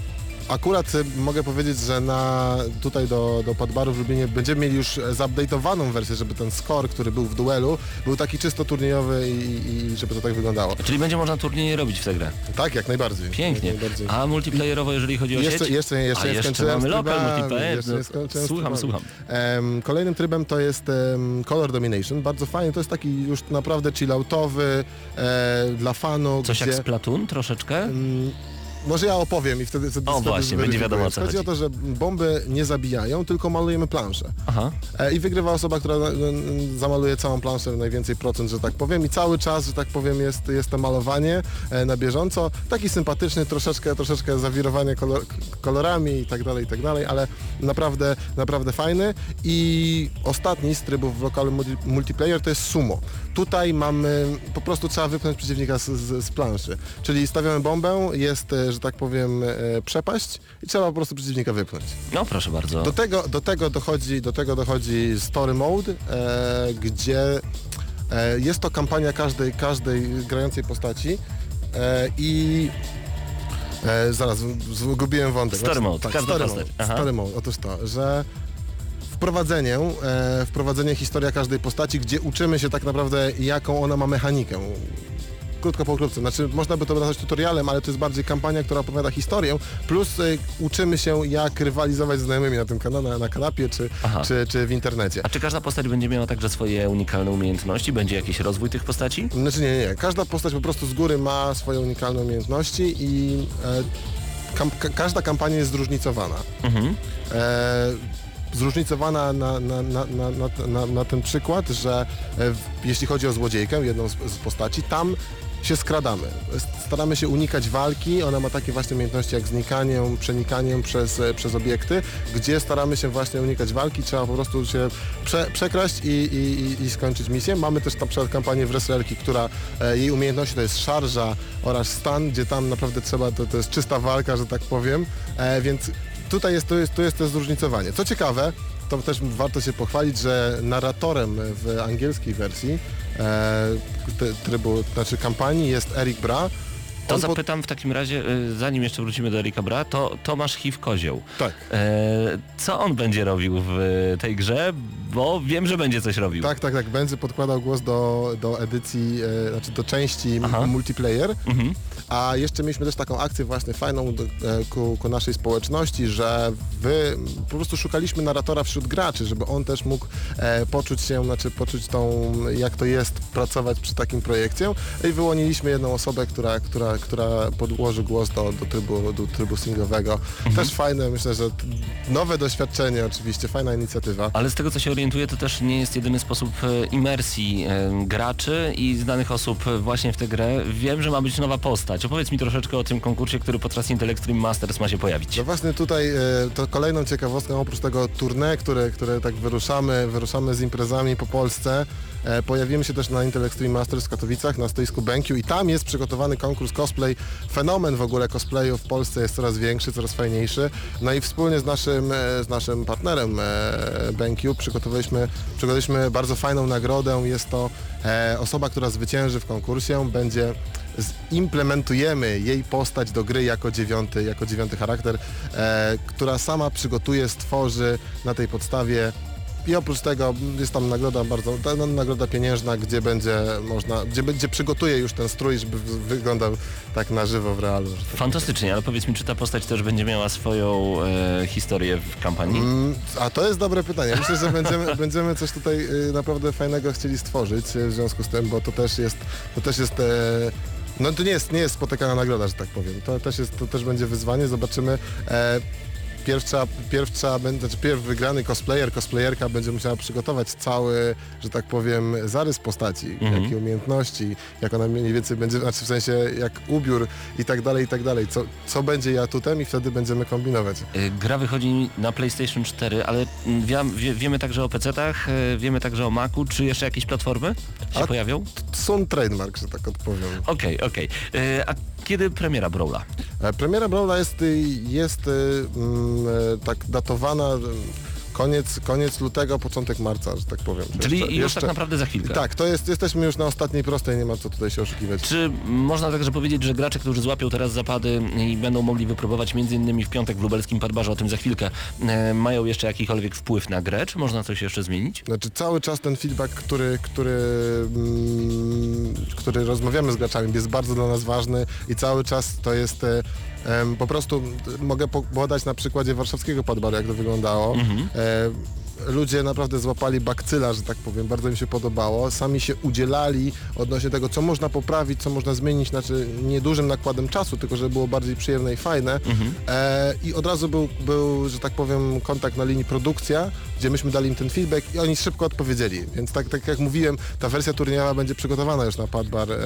Akurat y, mogę powiedzieć, że na, tutaj do, do Padbaru w Lublinie będziemy mieli już e, zupdate'owaną wersję, żeby ten score, który był w duelu, był taki czysto turniejowy i, i żeby to tak wyglądało. Czyli będzie można turnieje robić w tę grę. Tak, jak najbardziej. Pięknie. Jak najbardziej. A multiplayerowo, jeżeli chodzi o Jeszcze, sieć? jeszcze, jeszcze, A nie jeszcze skończyłem mamy lokal multiplayer. jeszcze No, słucham, słucham. Em, kolejnym trybem to jest em, Color Domination, bardzo fajny, to jest taki już naprawdę chilloutowy, e, dla fanu, Coś gdzie... jak Splatoon troszeczkę? Mm, Może ja opowiem i wtedy, wtedy O, wtedy właśnie, będzie wiadomo, o co Chodzi o chodzi. to, że bomby nie zabijają, tylko malujemy planszę. Aha. E, I wygrywa osoba, która e, zamaluje całą planszę najwięcej procent, że tak powiem. I cały czas, że tak powiem, jest, jest to malowanie e, na bieżąco. Taki sympatyczny, troszeczkę, troszeczkę zawirowanie kolor, kolorami i tak dalej, i tak dalej, ale naprawdę, naprawdę fajny. I ostatni z trybów w lokalu multi- multiplayer to jest sumo. Tutaj mamy, po prostu trzeba wypchnąć przeciwnika z, z, z planszy. Czyli stawiamy bombę, jest, e, że tak powiem, e, przepaść i trzeba po prostu przeciwnika wypchnąć. No proszę bardzo. Do tego, do tego, dochodzi, do tego dochodzi story mode, e, gdzie e, jest to kampania każdej, każdej grającej postaci e, i e, zaraz, zgubiłem wątek. Story mode, tak, każda story postać. mode, Aha. story mode, otóż to, że wprowadzenie, e, wprowadzenie historia każdej postaci, gdzie uczymy się tak naprawdę jaką ona ma mechanikę. Krótko po krótce, znaczy można by to nazwać tutorialem, ale to jest bardziej kampania, która opowiada historię, plus y, uczymy się jak rywalizować z znajomymi na tym kanale, na, na kanapie czy, Aha. czy, czy w internecie. A czy każda postać będzie miała także swoje unikalne umiejętności? Będzie jakiś rozwój tych postaci? Znaczy nie, nie, nie. Każda postać po prostu z góry ma swoje unikalne umiejętności i e, kam, ka, każda kampania jest zróżnicowana. Mhm. E, zróżnicowana na, na, na, na, na, ten przykład, że e, w, jeśli chodzi o złodziejkę, jedną z, z postaci, tam się skradamy. Staramy się unikać walki, ona ma takie właśnie umiejętności jak znikanie, przenikanie przez, e, przez obiekty, gdzie staramy się właśnie unikać walki, trzeba po prostu się prze, przekraść i, i, i- i skończyć misję. Mamy też na przykład kampanię wrestlerki, która e, jej umiejętności to jest szarża oraz stan, gdzie tam naprawdę trzeba, to, to jest czysta walka, że tak powiem, e, więc tutaj jest, to jest, to jest to zróżnicowanie. Co ciekawe, to też warto się pochwalić, że narratorem w angielskiej wersji e, trybu, znaczy kampanii jest Eric Bra. To On zapytam w takim razie, y, zanim jeszcze wrócimy do Erika Bra, to Tomasz Hiw Kozioł. Tak. E, co on będzie robił w y, tej grze? Bo wiem, że będzie coś robił. Tak, tak, tak. Będzie podkładał głos do, do edycji, e, znaczy do części Aha. multiplayer. Mhm. A jeszcze mieliśmy też taką akcję właśnie fajną do, e, ku, ku naszej społeczności, że wy po prostu szukaliśmy narratora wśród graczy, żeby on też mógł e, poczuć się, znaczy poczuć tą, jak to jest pracować przy takim projekcie. I wyłoniliśmy jedną osobę, która, która, która podłoży głos do, do, trybu, do trybu singlowego. Też fajne, myślę, że nowe doświadczenie oczywiście, fajna inicjatywa. Ale z tego co się orientuję, to też nie jest jedyny sposób e, imersji e, graczy i znanych osób właśnie w tę grę. Wiem, że ma być nowa postać. Opowiedz mi troszeczkę o tym konkursie, który podczas Intel Extreme Masters ma się pojawić. No właśnie tutaj e, to kolejną ciekawostką, oprócz tego tournée, które, które tak wyruszamy, wyruszamy z imprezami po Polsce, e, pojawimy się też na Intel Extreme Masters w Katowicach na stoisku BenQ i tam jest przygotowany konkurs cosplay. Fenomen w ogóle cosplayu w Polsce jest coraz większy, coraz fajniejszy. No i wspólnie z naszym, e, z naszym partnerem BenQ przygotowaliśmy, przygotowaliśmy bardzo fajną nagrodę. Jest to osoba, która zwycięży w konkursie, będzie zimplementujemy jej postać do gry jako dziewiąty, jako dziewiąty charakter, e, która sama przygotuje, stworzy na tej podstawie i oprócz tego jest tam nagroda bardzo, no, nagroda pieniężna, gdzie będzie można, gdzie będzie przygotuje już ten strój, żeby wy- wyglądał tak na żywo w realu. tak Fantastycznie, ale powiedz mi, czy ta postać też będzie miała swoją e, historię w kampanii? Mm, A to jest dobre pytanie. Myślę, że będziemy, będziemy coś tutaj y, naprawdę fajnego chcieli stworzyć w związku z tym, bo to też jest, to też jest, e, no to nie jest, nie jest spotykana nagroda, że tak powiem. To też jest, to też będzie wyzwanie, zobaczymy. E, Pierw trzeba, pierw trzeba, będzie- znaczy pierw wygrany cosplayer, cosplayerka będzie musiała przygotować cały, że tak powiem, zarys postaci, Mhm. jakie umiejętności, jak ona mniej więcej będzie, znaczy w sensie jak ubiór i tak dalej, i tak dalej. Co, co będzie jej atutem i wtedy będziemy kombinować. E, Gra wychodzi na PlayStation 4, ale mm, wie, wiemy także o PC-tach, e, wiemy także o Macu. Czy jeszcze jakieś platformy się A- pojawią? Są trademark, że tak odpowiem. Okej, okej. E, A kiedy premiera Brawla? E, Premiera Brawla jest, y, jest y, mm, tak datowana y, koniec, koniec lutego, początek marca, że tak powiem. Czyli Jeszcze- już jeszcze- tak naprawdę za chwilkę. Tak, to jest, jesteśmy już na ostatniej prostej, nie ma co tutaj się oszukiwać. Czy można także powiedzieć, że gracze, którzy złapią teraz zapady i będą mogli wypróbować m.in. w piątek w lubelskim Padbarze, o tym za chwilkę, e, mają jeszcze jakikolwiek wpływ na grę? Czy można coś jeszcze zmienić? Znaczy cały czas ten feedback, który, który, mm, który rozmawiamy z graczami jest bardzo dla nas ważny i cały czas to jest e, po prostu m, mogę po- podać na przykładzie warszawskiego Padbaru, jak to wyglądało. E, ludzie naprawdę złapali bakcyla, że tak powiem, bardzo im się podobało. Sami się udzielali odnośnie tego, co można poprawić, co można zmienić, znaczy niedużym nakładem czasu, tylko żeby było bardziej przyjemne i fajne. E, I od razu był, był, że tak powiem, kontakt na linii produkcja, gdzie myśmy dali im ten feedback i oni szybko odpowiedzieli. Więc tak, tak jak mówiłem, ta wersja turniejowa będzie przygotowana już na Padbar e,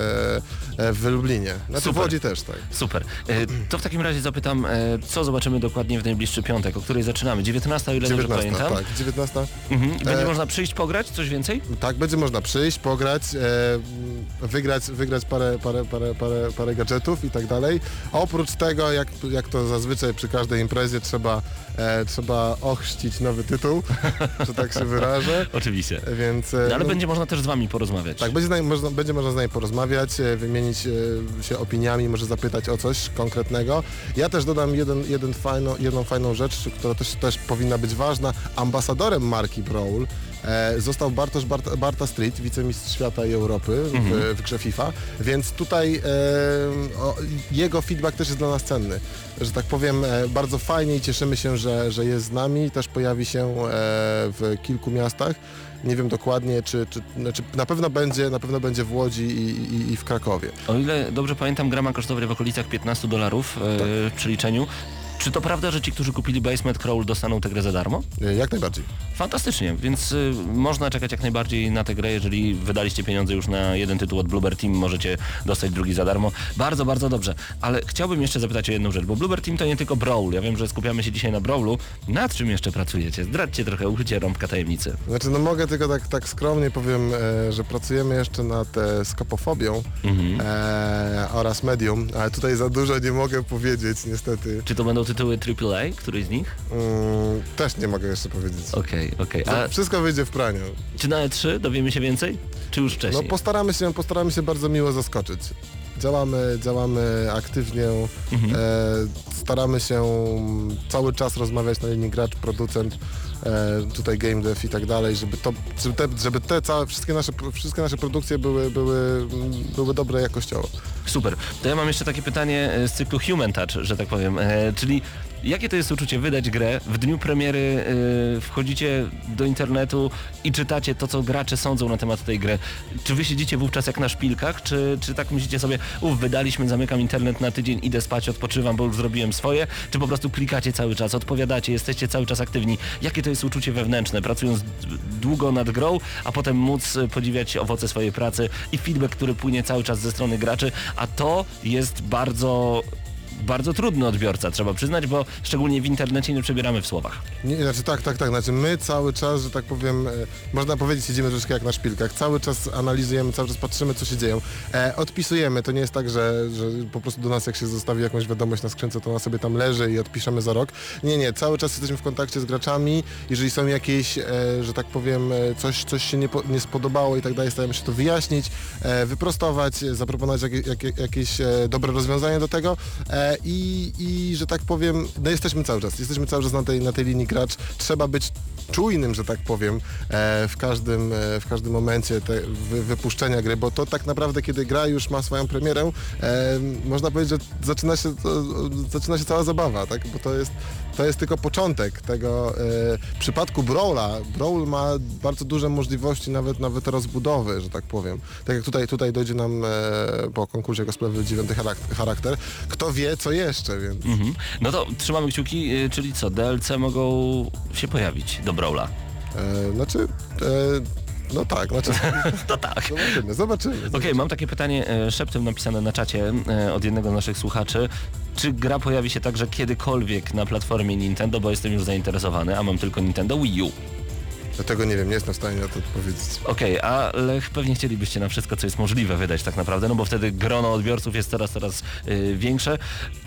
e, w Lublinie. Znaczy Super. w Łodzi też, tak. Super. E, To w takim razie zapytam, e, co zobaczymy dokładnie w najbliższy piątek, o której zaczynamy? 19, o ile dobrze 19, pamiętam? tak, 19. Mhm. Będzie E, można przyjść, pograć? Coś więcej? Tak, będzie można przyjść, pograć, e, wygrać, wygrać parę, parę, parę, parę, parę gadżetów i tak dalej. A oprócz tego, jak, jak to zazwyczaj przy każdej imprezie, trzeba, trzeba ochrzcić nowy tytuł, że tak się wyrażę. Oczywiście. Więc, e, No, ale no, będzie można też z wami porozmawiać. Tak, będzie, można, będzie można z nami porozmawiać, e, wymienić e, się opiniami, może zapytać o coś konkretnego. Ja też dodam jeden, jeden fajno, jedną fajną rzecz, która też, też powinna być ważna. Ambasadorem marki Brawl został Bartosz Bart, Barta Street, wicemistrz świata i Europy w, w grze FIFA, więc tutaj e, o, jego feedback też jest dla nas cenny. Że tak powiem, e, bardzo fajnie i cieszymy się, że, że jest z nami, też pojawi się e, w kilku miastach. Nie wiem dokładnie, czy, czy znaczy na pewno będzie, na pewno będzie w Łodzi i, i, i w Krakowie. O ile dobrze pamiętam, gra ma w okolicach 15 dolarów e, Tak. w przeliczeniu. Czy to prawda, że ci, którzy kupili Basement Crawl dostaną tę grę za darmo? E, Jak najbardziej. Fantastycznie, więc y, można czekać jak najbardziej na tę grę, jeżeli wydaliście pieniądze już na jeden tytuł od Bluebird Team, możecie dostać drugi za darmo. Bardzo, bardzo dobrze. Ale chciałbym jeszcze zapytać o jedną rzecz, bo Bluebird Team to nie tylko Brawl. Ja wiem, że skupiamy się dzisiaj na Brawlu. Nad czym jeszcze pracujecie? Zdradźcie trochę, uchycie rąbka tajemnicy. Znaczy, no mogę tylko tak, tak skromnie powiem, e, że pracujemy jeszcze nad e, skopofobią e, oraz medium, ale tutaj za dużo nie mogę powiedzieć niestety. Czy to będą tytuły AAA, któryś z nich? Mm, też nie mogę jeszcze powiedzieć. Okej, okej. To A Wszystko wyjdzie w praniu. czy na E3 dowiemy się więcej? Czy już No wcześniej? postaramy się, postaramy się bardzo miło zaskoczyć. Działamy, działamy aktywnie, Mhm. e, staramy się cały czas rozmawiać na linii gracz, producent, tutaj game dev i tak dalej, żeby, to, żeby te, żeby te całe, wszystkie nasze, wszystkie nasze produkcje były, były, były dobre jakościowo. Super. To ja mam jeszcze takie pytanie e, z cyklu Human Touch, że tak powiem. E, czyli jakie to jest uczucie wydać grę, w dniu premiery e, wchodzicie do internetu i czytacie to, co gracze sądzą na temat tej gry. Czy wy siedzicie wówczas jak na szpilkach, czy, czy tak myślicie sobie, uff, wydaliśmy, zamykam internet na tydzień, idę spać, odpoczywam, bo już zrobiłem swoje, czy po prostu klikacie cały czas, odpowiadacie, jesteście cały czas aktywni. Jakie to jest uczucie wewnętrzne, pracując długo nad grą, a potem móc e, podziwiać owoce swojej pracy i feedback, który płynie cały czas ze strony graczy, a to jest bardzo bardzo trudny odbiorca, trzeba przyznać, bo szczególnie w internecie nie przebieramy w słowach. Nie, znaczy tak, tak, tak, znaczy my cały czas, że tak powiem, e, można powiedzieć, siedzimy troszeczkę jak na szpilkach, cały czas analizujemy, cały czas patrzymy, co się dzieje. E, odpisujemy, to nie jest tak, że, że po prostu do nas jak się zostawi jakąś wiadomość na skrzynce, to ona sobie tam leży i odpiszemy za rok. Nie, nie, cały czas jesteśmy w kontakcie z graczami, jeżeli są jakieś, e, że tak powiem, e, coś, coś się nie, po, nie spodobało i tak dalej, staramy się to wyjaśnić, e, wyprostować, zaproponować jakie, jakie, jakieś e, dobre rozwiązanie do tego e, i, i, że tak powiem, no jesteśmy cały czas, jesteśmy cały czas na tej, na tej linii gracz, trzeba być czujnym, że tak powiem, e, w każdym, e, w każdym momencie te, wy, wypuszczenia gry, bo to tak naprawdę, kiedy gra już ma swoją premierę, e, można powiedzieć, że zaczyna się, zaczyna się cała zabawa, tak? bo to jest, to jest tylko początek tego. W przypadku Brawla, Brawl ma bardzo duże możliwości nawet, nawet rozbudowy, że tak powiem. Tak jak tutaj, tutaj dojdzie nam po konkursie cosplayowy dziewiąty charak- charakter, kto wie co jeszcze, więc... Mhm. No to trzymamy kciuki, y, czyli co, DLC mogą się pojawić do Brawla. E, znaczy, e, no tak, znaczy, To tak. zobaczymy, zobaczymy. Okej, mam takie pytanie e, szeptem napisane na czacie e, od jednego z naszych słuchaczy. Czy gra pojawi się także kiedykolwiek na platformie Nintendo, bo jestem już zainteresowany, a mam tylko Nintendo Wii U. Ja tego nie wiem, nie jestem w stanie na to odpowiedzieć. Okej, ale pewnie chcielibyście na wszystko, co jest możliwe wydać tak naprawdę, no bo wtedy grono odbiorców jest coraz, coraz y, większe.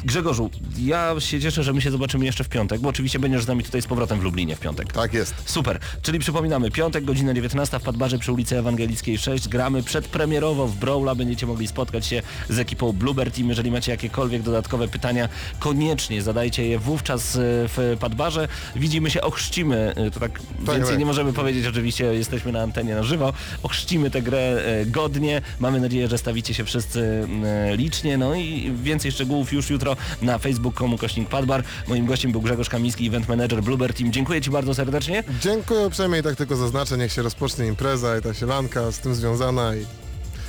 Grzegorzu, ja się cieszę, że my się zobaczymy jeszcze w piątek, bo oczywiście będziesz z nami tutaj z powrotem w Lublinie w piątek. Tak jest. Super, czyli przypominamy, piątek, godzina 19 w Padbarze przy ulicy Ewangelickiej 6. Gramy przedpremierowo w Brawla, będziecie mogli spotkać się z ekipą Bluebird Team. Jeżeli macie jakiekolwiek dodatkowe pytania, koniecznie zadajcie je wówczas y, w Padbarze. Widzimy się, ochrzcimy, y, to tak więcej tak. nie możemy powiedzieć, oczywiście jesteśmy na antenie na żywo, ochrzcimy tę grę y, godnie. Mamy nadzieję, że stawicie się wszyscy y, licznie, no i więcej szczegółów już jutro na facebook.com kośnik Padbar. Moim gościem był Grzegorz Kamiński, event manager Bluebird Team. Dziękuję Ci bardzo serdecznie. Dziękuję uprzejmie i tak tylko zaznaczę, niech się rozpocznie impreza i ta sielanka z tym związana i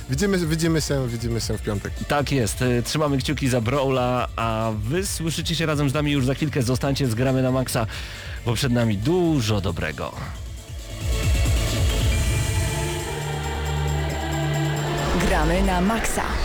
widzimy, widzimy się, widzimy się w piątek. Tak jest, y, trzymamy kciuki za Brawla, a wy słyszycie się razem z nami już za chwilkę. Zostańcie z Gramy na Maxa, bo przed nami dużo dobrego. Gramy na maksa.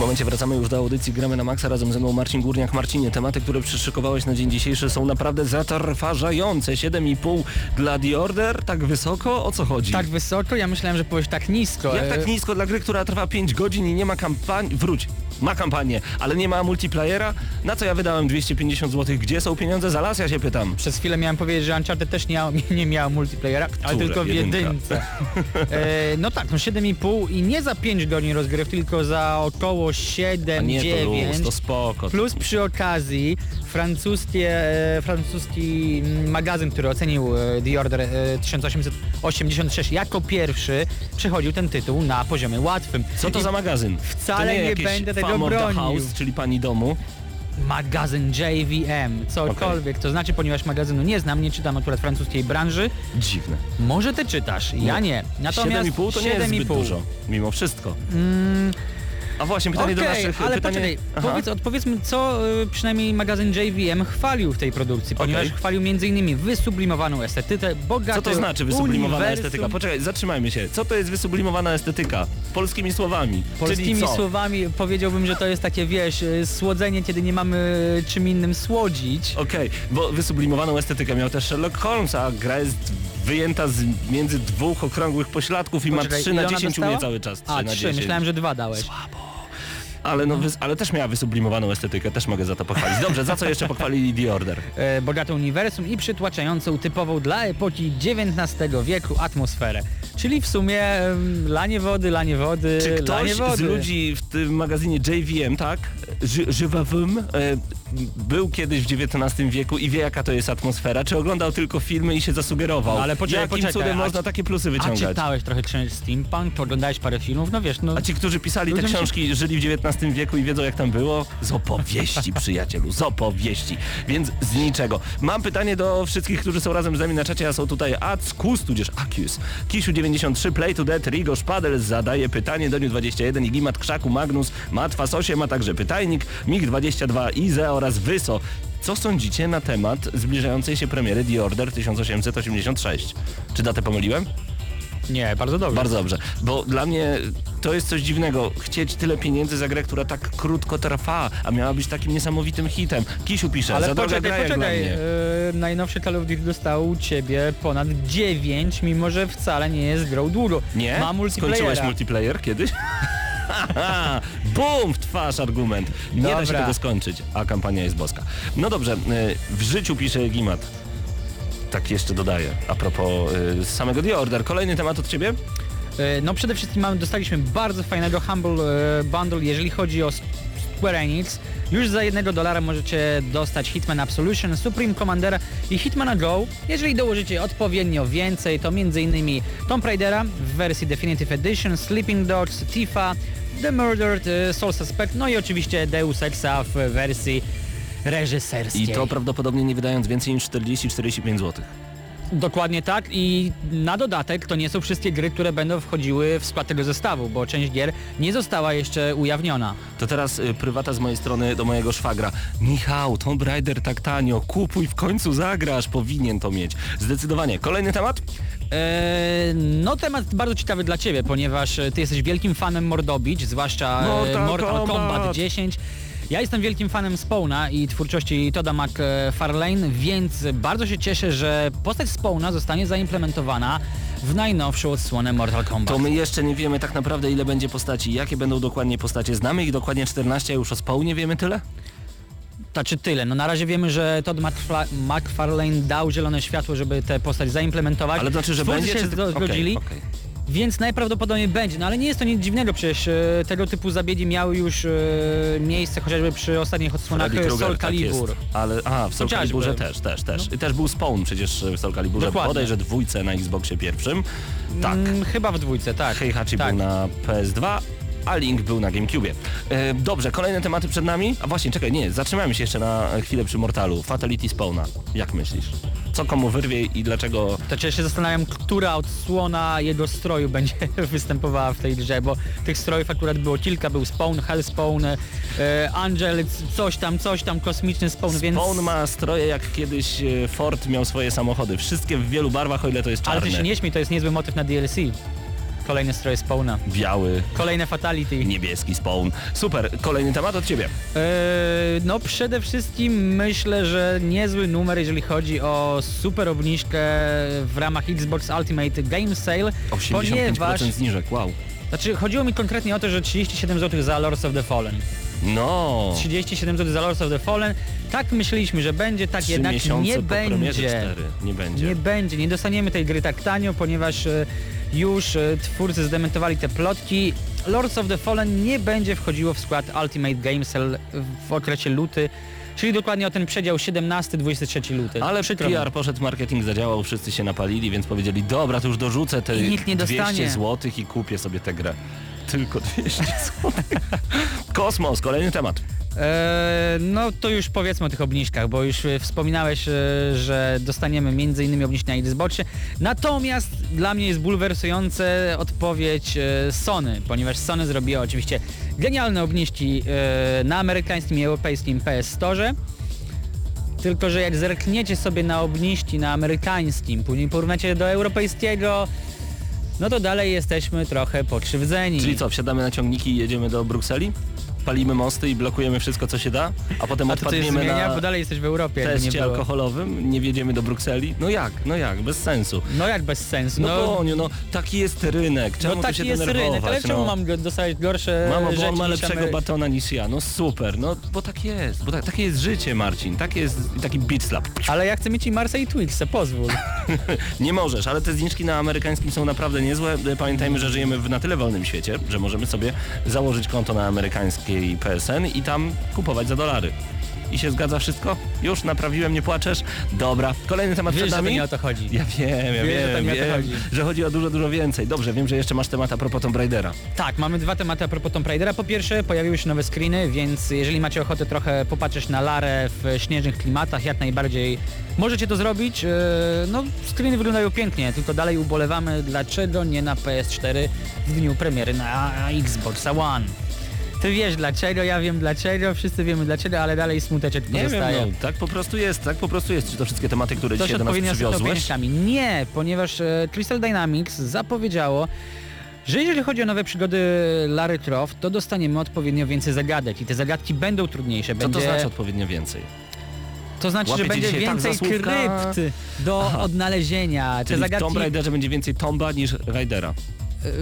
Momencie wracamy już do audycji Gramy na Maxa. Razem ze mną Marcin Górniak. Marcinie, tematy, które przyszykowałeś na dzień dzisiejszy są naprawdę zatrważające. 7,5 dla The Order? Tak wysoko? O co chodzi? Tak wysoko? Ja myślałem, że powiesz tak nisko. Jak E, tak nisko dla gry, która trwa 5 godzin i nie ma kampanii... Wróć. Ma kampanię, ale nie ma multiplayera? Na co ja wydałem 250 zł? Gdzie są pieniądze za las? Ja się pytam. Przez chwilę miałem powiedzieć, że Uncharted też nie, miał- nie miał multiplayera, ale Które? tylko w jedynce. E, no tak, no 7,5 i nie za 5 godzin rozgryw, tylko za około A 7, nie, to 9. luz, to spoko. Plus przy okazji francuskie, e, francuski mm, magazyn, który ocenił e, The Order e, 1886 jako pierwszy, przechodził ten tytuł na poziomie łatwym. Co to I za magazyn? Wcale to nie, nie będę tego bronił. House, czyli pani domu. Magazyn JVM, cokolwiek to znaczy, ponieważ magazynu nie znam, nie czytam akurat francuskiej branży. Dziwne. Może ty czytasz, ja nie. Natomiast 7,5 to nie jest zbyt 7,5. dużo, mimo wszystko. A właśnie pytanie do Okej, naszych... ale pytanie... poczekaj, powiedz, odpowiedzmy, co y, przynajmniej magazyn JVM chwalił w tej produkcji, ponieważ Okej. chwalił m.in. wysublimowaną estetykę, bogaty Co to znaczy wysublimowana uniwersum, estetyka? Poczekaj, zatrzymajmy się. Co to jest wysublimowana estetyka? Polskimi słowami. Polskimi słowami powiedziałbym, że to jest takie, wiesz, y, słodzenie, kiedy nie mamy czym innym słodzić. Okej, bo wysublimowaną estetykę miał też Sherlock Holmes, a gra jest wyjęta z między dwóch okrągłych pośladków i ma Poczekaj, 3 ile na ona 10 dostała? umie cały czas. 3 A, na trzy, 10. myślałem, że dwa dałeś. Ale, no, ale też miała wysublimowaną estetykę, też mogę za to pochwalić. Dobrze, za co jeszcze pochwalili The Order? e, bogate uniwersum i przytłaczającą typową dla epoki XIX wieku atmosferę. Czyli w sumie em, lanie wody, lanie wody, Czy lanie ktoś wody. z ludzi w tym magazynie JVM, tak, ży- żywawym, e, był kiedyś w XIX wieku i wie jaka to jest atmosfera? Czy oglądał tylko filmy i się zasugerował? No, ale poczekaj, Jakim poczekaj, cudem a można takie plusy A wyciągać? czytałeś trochę steampunk, oglądałeś parę filmów, no wiesz, no... A ci, którzy pisali te Ludziom się- książki, żyli w XIX wieku i wiedzą jak tam było? Z opowieści, przyjacielu, z opowieści. Więc z niczego. Mam pytanie do wszystkich, którzy są razem z nami na czacie, a są tutaj Ackus, tudzież Akius, Kisiu93, Play to Dead, Rigo Szpadel zadaje pytanie, Doniu 21, Igimat Krzaku, Magnus, Matwas 8, a także Pytajnik, MiG22, Ize oraz Wyso. Co sądzicie na temat zbliżającej się premiery The Order 1886? Czy datę pomyliłem? Nie, bardzo dobrze. Bardzo dobrze, bo dla mnie to jest coś dziwnego. Chcieć tyle pieniędzy za grę, która tak krótko trwa, a miała być takim niesamowitym hitem. Kisiu pisze, Ale za droga poczekaj, gra jak dla poczekaj, e, najnowszy Call of Duty dostał u ciebie ponad 9, mimo że wcale nie jest grą długo. Nie? Ma multiplayera. Skończyłeś multiplayer kiedyś? Bum! W twarz argument. Nie da się Dobra. tego skończyć, a kampania jest boska. No dobrze, y, w życiu pisze Gimat. Tak jeszcze dodaję, a propos y, samego The Order. Kolejny temat od ciebie? E, No przede wszystkim mamy, dostaliśmy bardzo fajnego Humble e, Bundle, jeżeli chodzi o Square Enix. Już za jednego dolara możecie dostać Hitman Absolution, Supreme Commandera i Hitmana Go. Jeżeli dołożycie odpowiednio więcej, to m.in. Tomb Raidera w wersji Definitive Edition, Sleeping Dogs, Tifa, The Murdered, e, Soul Suspect, no i oczywiście Deus Exa w wersji reżyserskiej. I to prawdopodobnie nie wydając więcej niż 40-45 zł. Dokładnie tak i na dodatek to nie są wszystkie gry, które będą wchodziły w skład tego zestawu, bo część gier nie została jeszcze ujawniona. To teraz y, prywata z mojej strony do mojego szwagra. Michał, Tomb Raider tak tanio, kupuj, w końcu zagrasz, powinien to mieć. Zdecydowanie. Kolejny temat? Eee, no temat bardzo ciekawy dla Ciebie, ponieważ e, Ty jesteś wielkim fanem Mordobić, zwłaszcza e, Mortal Kombat. Kombat 10. Ja jestem wielkim fanem Spawna i twórczości Toda McFarlane, więc bardzo się cieszę, że postać Spawna zostanie zaimplementowana w najnowszą odsłonę Mortal Kombat. To my jeszcze nie wiemy tak naprawdę ile będzie postaci, jakie będą dokładnie postacie. Znamy ich dokładnie 14, a już o Spawnie wiemy tyle? Znaczy tyle, no na razie wiemy, że Todd McFarlane dał zielone światło, żeby tę postać zaimplementować. Ale to znaczy, że Twórcy będzie się czy... zgodzili, okej. Więc najprawdopodobniej będzie. No ale nie jest to nic dziwnego, przecież e, tego typu zabiegi miały już e, miejsce chociażby przy ostatnich odsłonach Freddy e, Krueger, Soul tak Calibur. jest. Ale, a, w Soul Chociażby. Caliburze też, też, też. I też był Spawn przecież w Soul Caliburze, Dokładnie. bodajże dwójce na Xboxie pierwszym. Tak. Mm, chyba w dwójce, tak. Heihachi tak. był na PS2, a Link był na GameCube. E, dobrze, kolejne tematy przed nami. A właśnie, czekaj, nie, zatrzymajmy się jeszcze na chwilę przy Mortalu. Fatality Spawna. Jak myślisz? Co komu wyrwie i dlaczego... To ja się zastanawiam, która odsłona jego stroju będzie występowała w tej grze, bo tych strojów akurat było kilka, był Spawn, Hellspawn, e, Angel, coś tam, coś tam, kosmiczny Spawn, więc... Spawn ma stroje jak kiedyś e, Ford miał swoje samochody. Wszystkie w wielu barwach, o ile to jest czarne. Ale ty się nie śmiej, to jest niezły motyw na DLC. Kolejne stroje Spawna. Biały, Kolejne Fatality. niebieski spawn. Super, kolejny temat od ciebie. Eee, no przede wszystkim myślę, że niezły numer, jeżeli chodzi o super obniżkę w ramach Xbox Ultimate Game Sale, 85% ponieważ... zniżek, wow. Znaczy chodziło mi konkretnie o to, że 37 zł za Lords of the Fallen. No, 37 zł za Lords of the Fallen. Tak myśleliśmy, że będzie, tak trzy jednak nie będzie. Nie będzie. Nie będzie, nie dostaniemy tej gry tak tanio, ponieważ e, już e, twórcy zdementowali te plotki. Lords of the Fallen nie będzie wchodziło w skład Ultimate Game Sale w okresie luty, czyli dokładnie o ten przedział 17-23 luty. Ale Przykro mi. PR poszedł, marketing zadziałał, wszyscy się napalili, więc powiedzieli, dobra, to już dorzucę te I nikt nie 200 dostanie. zł i kupię sobie tę grę. Tylko 200 zł. Kosmos, kolejny temat. E, no to już powiedzmy o tych obniżkach, bo już e, wspominałeś, e, że dostaniemy m.in. obniżki na Xboxie. Natomiast dla mnie jest bulwersujące odpowiedź Sony, ponieważ Sony zrobiło oczywiście genialne obniżki na amerykańskim i europejskim PS Store. Tylko, że jak zerkniecie sobie na obniżki na amerykańskim, później porównacie do europejskiego, no to dalej jesteśmy trochę pokrzywdzeni. Czyli co, wsiadamy na ciągniki i jedziemy do Brukseli? Palimy mosty i blokujemy wszystko, co się da? A potem A odpadniemy zmienia, na bo dalej jesteś w Europie. nie teście było. alkoholowym? Nie wjedziemy do Brukseli? No jak, no jak, bez sensu. No jak bez sensu. No, No, Boniu, no taki jest rynek, czemu no taki się jest rynek, ale no? czemu mam go- dostawać gorsze Mamo, bo on ma lepszego Amery- batona niż ja. No super, no bo tak jest, bo tak, takie jest życie, Marcin. Takie jest taki beat slap. Ale ja chcę mieć i Marsa i Twixa, pozwól. Nie możesz, ale te zniżki na amerykańskim są naprawdę niezłe. Pamiętajmy, że żyjemy w na tyle wolnym świecie, że możemy sobie założyć konto na amerykańskiej PSN i tam kupować za dolary. I się zgadza wszystko? Już naprawiłem, nie płaczesz? Dobra, kolejny temat Wiesz, przed że nami. nie o to chodzi. Ja wiem, ja Wiesz, że wiem, to wiem, chodzi. że chodzi o dużo, dużo więcej. Dobrze, wiem, że jeszcze masz temat a propos Tomb Raidera. Tak, mamy dwa tematy a propos Tomb Raidera. Po pierwsze, pojawiły się nowe screeny, więc jeżeli macie ochotę trochę popatrzeć na Larę w śnieżnych klimatach, jak najbardziej możecie to zrobić. Eee, No, screeny wyglądają pięknie, tylko dalej ubolewamy, dlaczego nie na PS4 w dniu premiery na Xbox One. Ty wiesz dlaczego, ja wiem dlaczego, wszyscy wiemy dlaczego, ale dalej smuteczek Nie pozostaje. wiem, no, tak po prostu jest, tak po prostu jest. Czy to wszystkie tematy, które Ktoś dzisiaj do nas przywiozłeś? Nie, ponieważ e, Crystal Dynamics zapowiedziało, że jeżeli chodzi o nowe przygody Lary Croft, to dostaniemy odpowiednio więcej zagadek i te zagadki będą trudniejsze. Co Będzie, to znaczy odpowiednio więcej? To znaczy, że Łapiecie będzie tak więcej krypt do Aha. odnalezienia. Te Czyli w zagadki... Tomb Raiderze będzie więcej Tomba niż Raidera.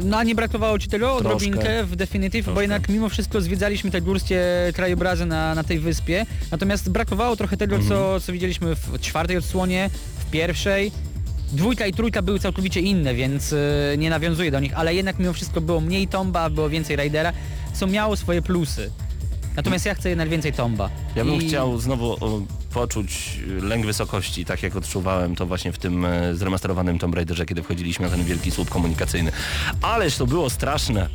No a nie brakowało ci tego odrobinkę w Definitive, bo Troszkę. jednak mimo wszystko zwiedzaliśmy te górskie krajobrazy na, na tej wyspie. Natomiast brakowało trochę tego, Mhm. co, co widzieliśmy w czwartej odsłonie, w pierwszej. Dwójka i trójka były całkowicie inne, więc y, nie nawiązuję do nich, ale jednak mimo wszystko było mniej Tomba, było więcej Raidera, co miało swoje plusy. Natomiast ja chcę jednak więcej Tomba. Ja bym I- chciał znowu poczuć lęk wysokości, tak jak odczuwałem to właśnie w tym e, zremasterowanym Tomb Raiderze, kiedy wchodziliśmy na ten wielki słup komunikacyjny. Ależ to było straszne.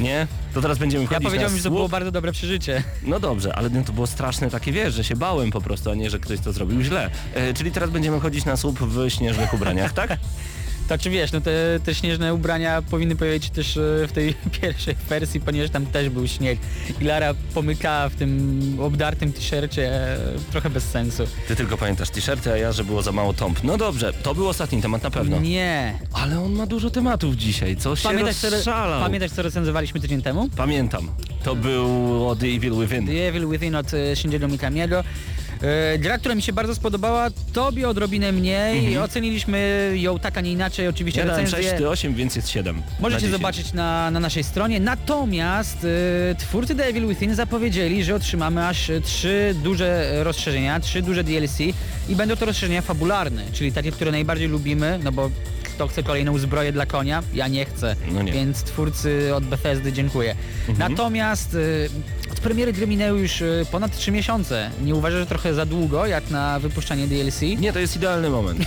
Nie? To teraz będziemy Ja wchodzić powiedziałem, że to było bardzo dobre przeżycie. No dobrze, ale no to było straszne takie, wiesz, że się bałem po prostu, a nie, że ktoś to zrobił źle. E, czyli teraz będziemy chodzić na słup w śnieżnych ubraniach, tak? To czy wiesz, no te, te śnieżne ubrania powinny pojawić się też e, w tej pierwszej wersji, ponieważ tam też był śnieg. I Lara pomykała w tym obdartym t-shircie e, trochę bez sensu. Ty tylko pamiętasz t-shirty, a ja, że było za mało tomb. No dobrze, to był ostatni temat na pewno. Nie. Ale on ma dużo tematów dzisiaj, co się Pamiętasz co, rozszalał. pamiętasz, co recenzowaliśmy tydzień temu? Pamiętam. To było The Evil Within. The Evil Within od e, Shinjiego Mikamiego. E, Gra, która mi się bardzo spodobała, tobie odrobinę mniej. Oceniliśmy ją tak, a nie inaczej. Oczywiście Ja dałem recenzję 6, ty 8, więc jest 7. na możecie 10. zobaczyć na, na naszej stronie. Natomiast e, twórcy The Evil Within zapowiedzieli, że otrzymamy aż trzy duże rozszerzenia, trzy duże DLC i będą to rozszerzenia fabularne, czyli takie, które najbardziej lubimy, no bo kto chce kolejną zbroję dla konia? Ja nie chcę, No nie. więc twórcy od Bethesdy dziękuję. Natomiast e, od premiery gry minęły już e, ponad 3 miesiące. Nie uważasz, że trochę za długo, jak na wypuszczanie DLC? Nie, to jest idealny moment.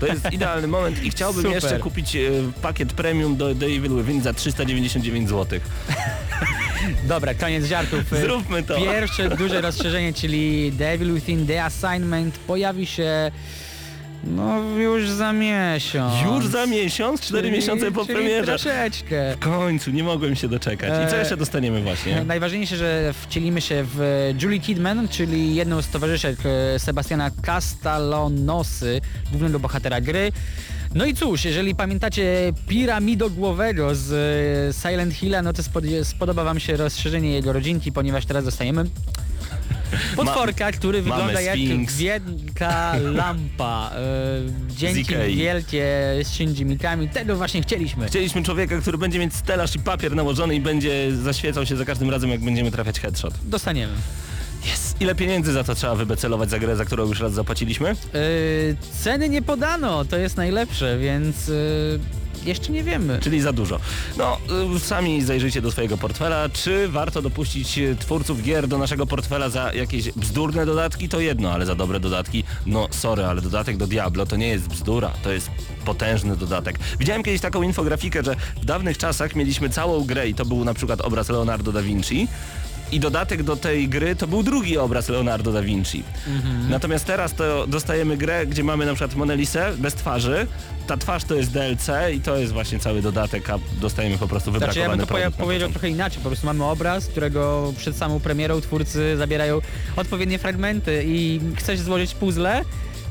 To jest idealny moment i chciałbym Super. jeszcze kupić e, pakiet premium do The Evil Within za 399 zł. Dobra, koniec żartów. Zróbmy to. Pierwsze duże rozszerzenie, czyli Devil Within The Assignment pojawi się no już za miesiąc. Już za miesiąc? 4 Czyli- miesiące po premierze. troszeczkę. W końcu, nie mogłem się doczekać. I co E, jeszcze dostaniemy właśnie? Najważniejsze, że wcielimy się w Julie Kidman, czyli jedną z towarzyszek e, Sebastiana Castalonosy, głównego bohatera gry. No i cóż, jeżeli pamiętacie piramidogłowego z e, Silent Hilla, no to spod- spodoba wam się rozszerzenie jego rodzinki, ponieważ teraz dostajemy potworka, który mamy wygląda jak wielka lampa. E, dzięki wielkie Shinji Mikami, tego właśnie chcieliśmy. Chcieliśmy człowieka, który będzie mieć stelaż i papier nałożony i będzie zaświecał się za każdym razem, jak będziemy trafiać headshot. Dostaniemy. Jest. Ile pieniędzy za to trzeba wybecelować za grę, za którą już raz zapłaciliśmy? E, ceny nie podano, to jest najlepsze, więc e, jeszcze nie wiemy. Czyli za dużo. No, y, sami zajrzyjcie do swojego portfela. Czy warto dopuścić y, twórców gier do naszego portfela za jakieś bzdurne dodatki? To jedno, ale za dobre dodatki? No, sorry, ale dodatek do Diablo to nie jest bzdura, to jest potężny dodatek. Widziałem kiedyś taką infografikę, że w dawnych czasach mieliśmy całą grę i to był na przykład obraz Leonardo da Vinci. I dodatek do tej gry to był drugi obraz Leonardo da Vinci. Natomiast teraz to dostajemy grę, gdzie mamy na przykład Monelisę bez twarzy. Ta twarz to jest DLC i to jest właśnie cały dodatek, a dostajemy po prostu Znaczy ja wybrakowany bym to produkt powiedział trochę inaczej, po prostu mamy obraz, którego przed samą premierą twórcy zabierają odpowiednie fragmenty i chcesz złożyć puzzle,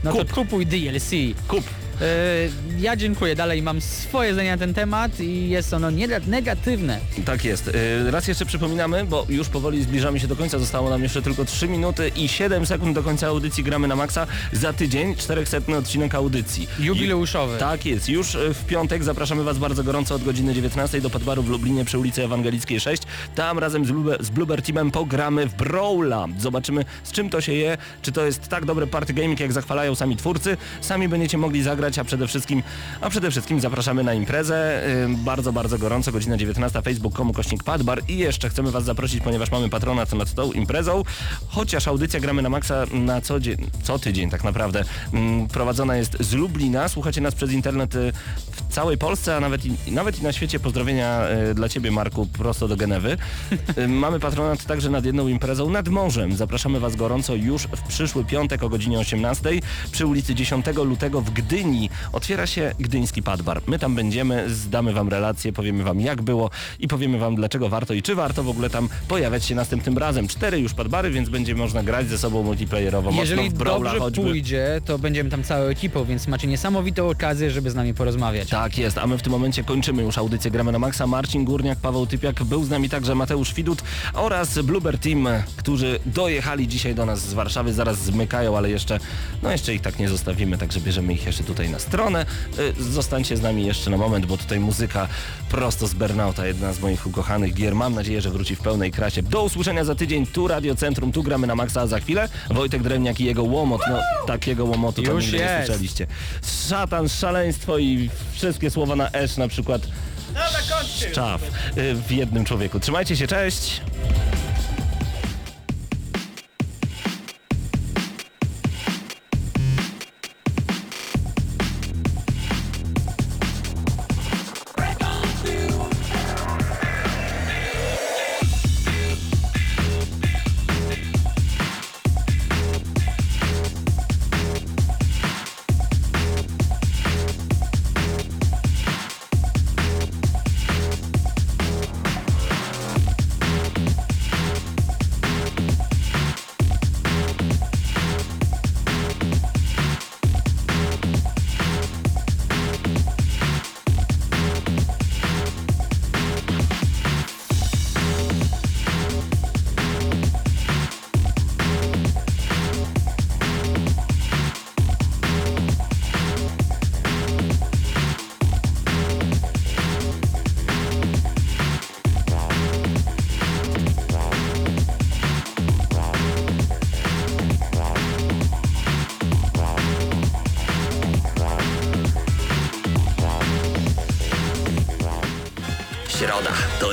no Kup. to kupuj DLC. Kup. Yy, ja dziękuję, dalej mam swoje zdanie na ten temat i jest ono nie- negatywne. Tak jest. Yy, Raz jeszcze przypominamy, bo już powoli zbliżamy się do końca, zostało nam jeszcze tylko 3 minuty i 7 sekund do końca audycji Gramy na Maxa. Za tydzień 400 odcinek audycji. Jubileuszowy. Tak jest. Już y, w piątek zapraszamy Was bardzo gorąco od godziny 19 do Podbaru w Lublinie przy ulicy Ewangelickiej 6. Tam razem z, Blue, z Bluebird Teamem pogramy w Brawla. Zobaczymy z czym to się je, czy to jest tak dobry party gaming, jak zachwalają sami twórcy. Sami będziecie mogli zagrać, a przede wszystkim, a przede wszystkim zapraszamy na imprezę. Bardzo, bardzo gorąco, godzina 19, facebook.com kośnik Padbar i jeszcze chcemy Was zaprosić, ponieważ mamy patronat nad tą imprezą. Chociaż audycja gramy na maksa na co dzień, co tydzień tak naprawdę prowadzona jest z Lublina. Słuchacie nas przez internet y, w całej Polsce, a nawet i, nawet i na świecie. Pozdrowienia y, dla Ciebie Marku, prosto do Genewy. Y, Mamy patronat także nad jedną imprezą nad morzem. Zapraszamy Was gorąco już w przyszły piątek o godzinie 18 przy ulicy 10 lutego w Gdyni. Otwiera się Gdyński Padbar. My tam będziemy, zdamy Wam relacje, powiemy Wam jak było i powiemy Wam dlaczego warto i czy warto w ogóle tam pojawiać się następnym razem. Cztery już Padbary, więc będzie można grać ze sobą multiplayerowo Jeżeli mocno w Brawla dobrze choćby. pójdzie, to będziemy tam całą ekipą, więc macie niesamowitą okazję, żeby z nami porozmawiać. Tak jest, a my w tym momencie kończymy już audycję Gramy na Maxa. Marcin Górniak, Paweł Typiak, był z nami także Mateusz Widut oraz Bluebird Team, którzy dojechali dzisiaj do nas z Warszawy, zaraz zmykają, ale jeszcze, no jeszcze ich tak nie zostawimy, także bierzemy ich jeszcze tutaj na stronę. Y, Zostańcie z nami jeszcze na moment, bo tutaj muzyka prosto z Bernauta, jedna z moich ukochanych gier. Mam nadzieję, że wróci w pełnej krasie. Do usłyszenia za tydzień, tu Radio Centrum, tu Gramy na Maxa, a za chwilę Wojtek Drewniak i jego łomot, no takiego łomotu to nigdy nie słyszeliście. Szatan, szaleństwo i wszystkie słowa na esz na przykład szczaw y, w jednym człowieku. Trzymajcie się, cześć!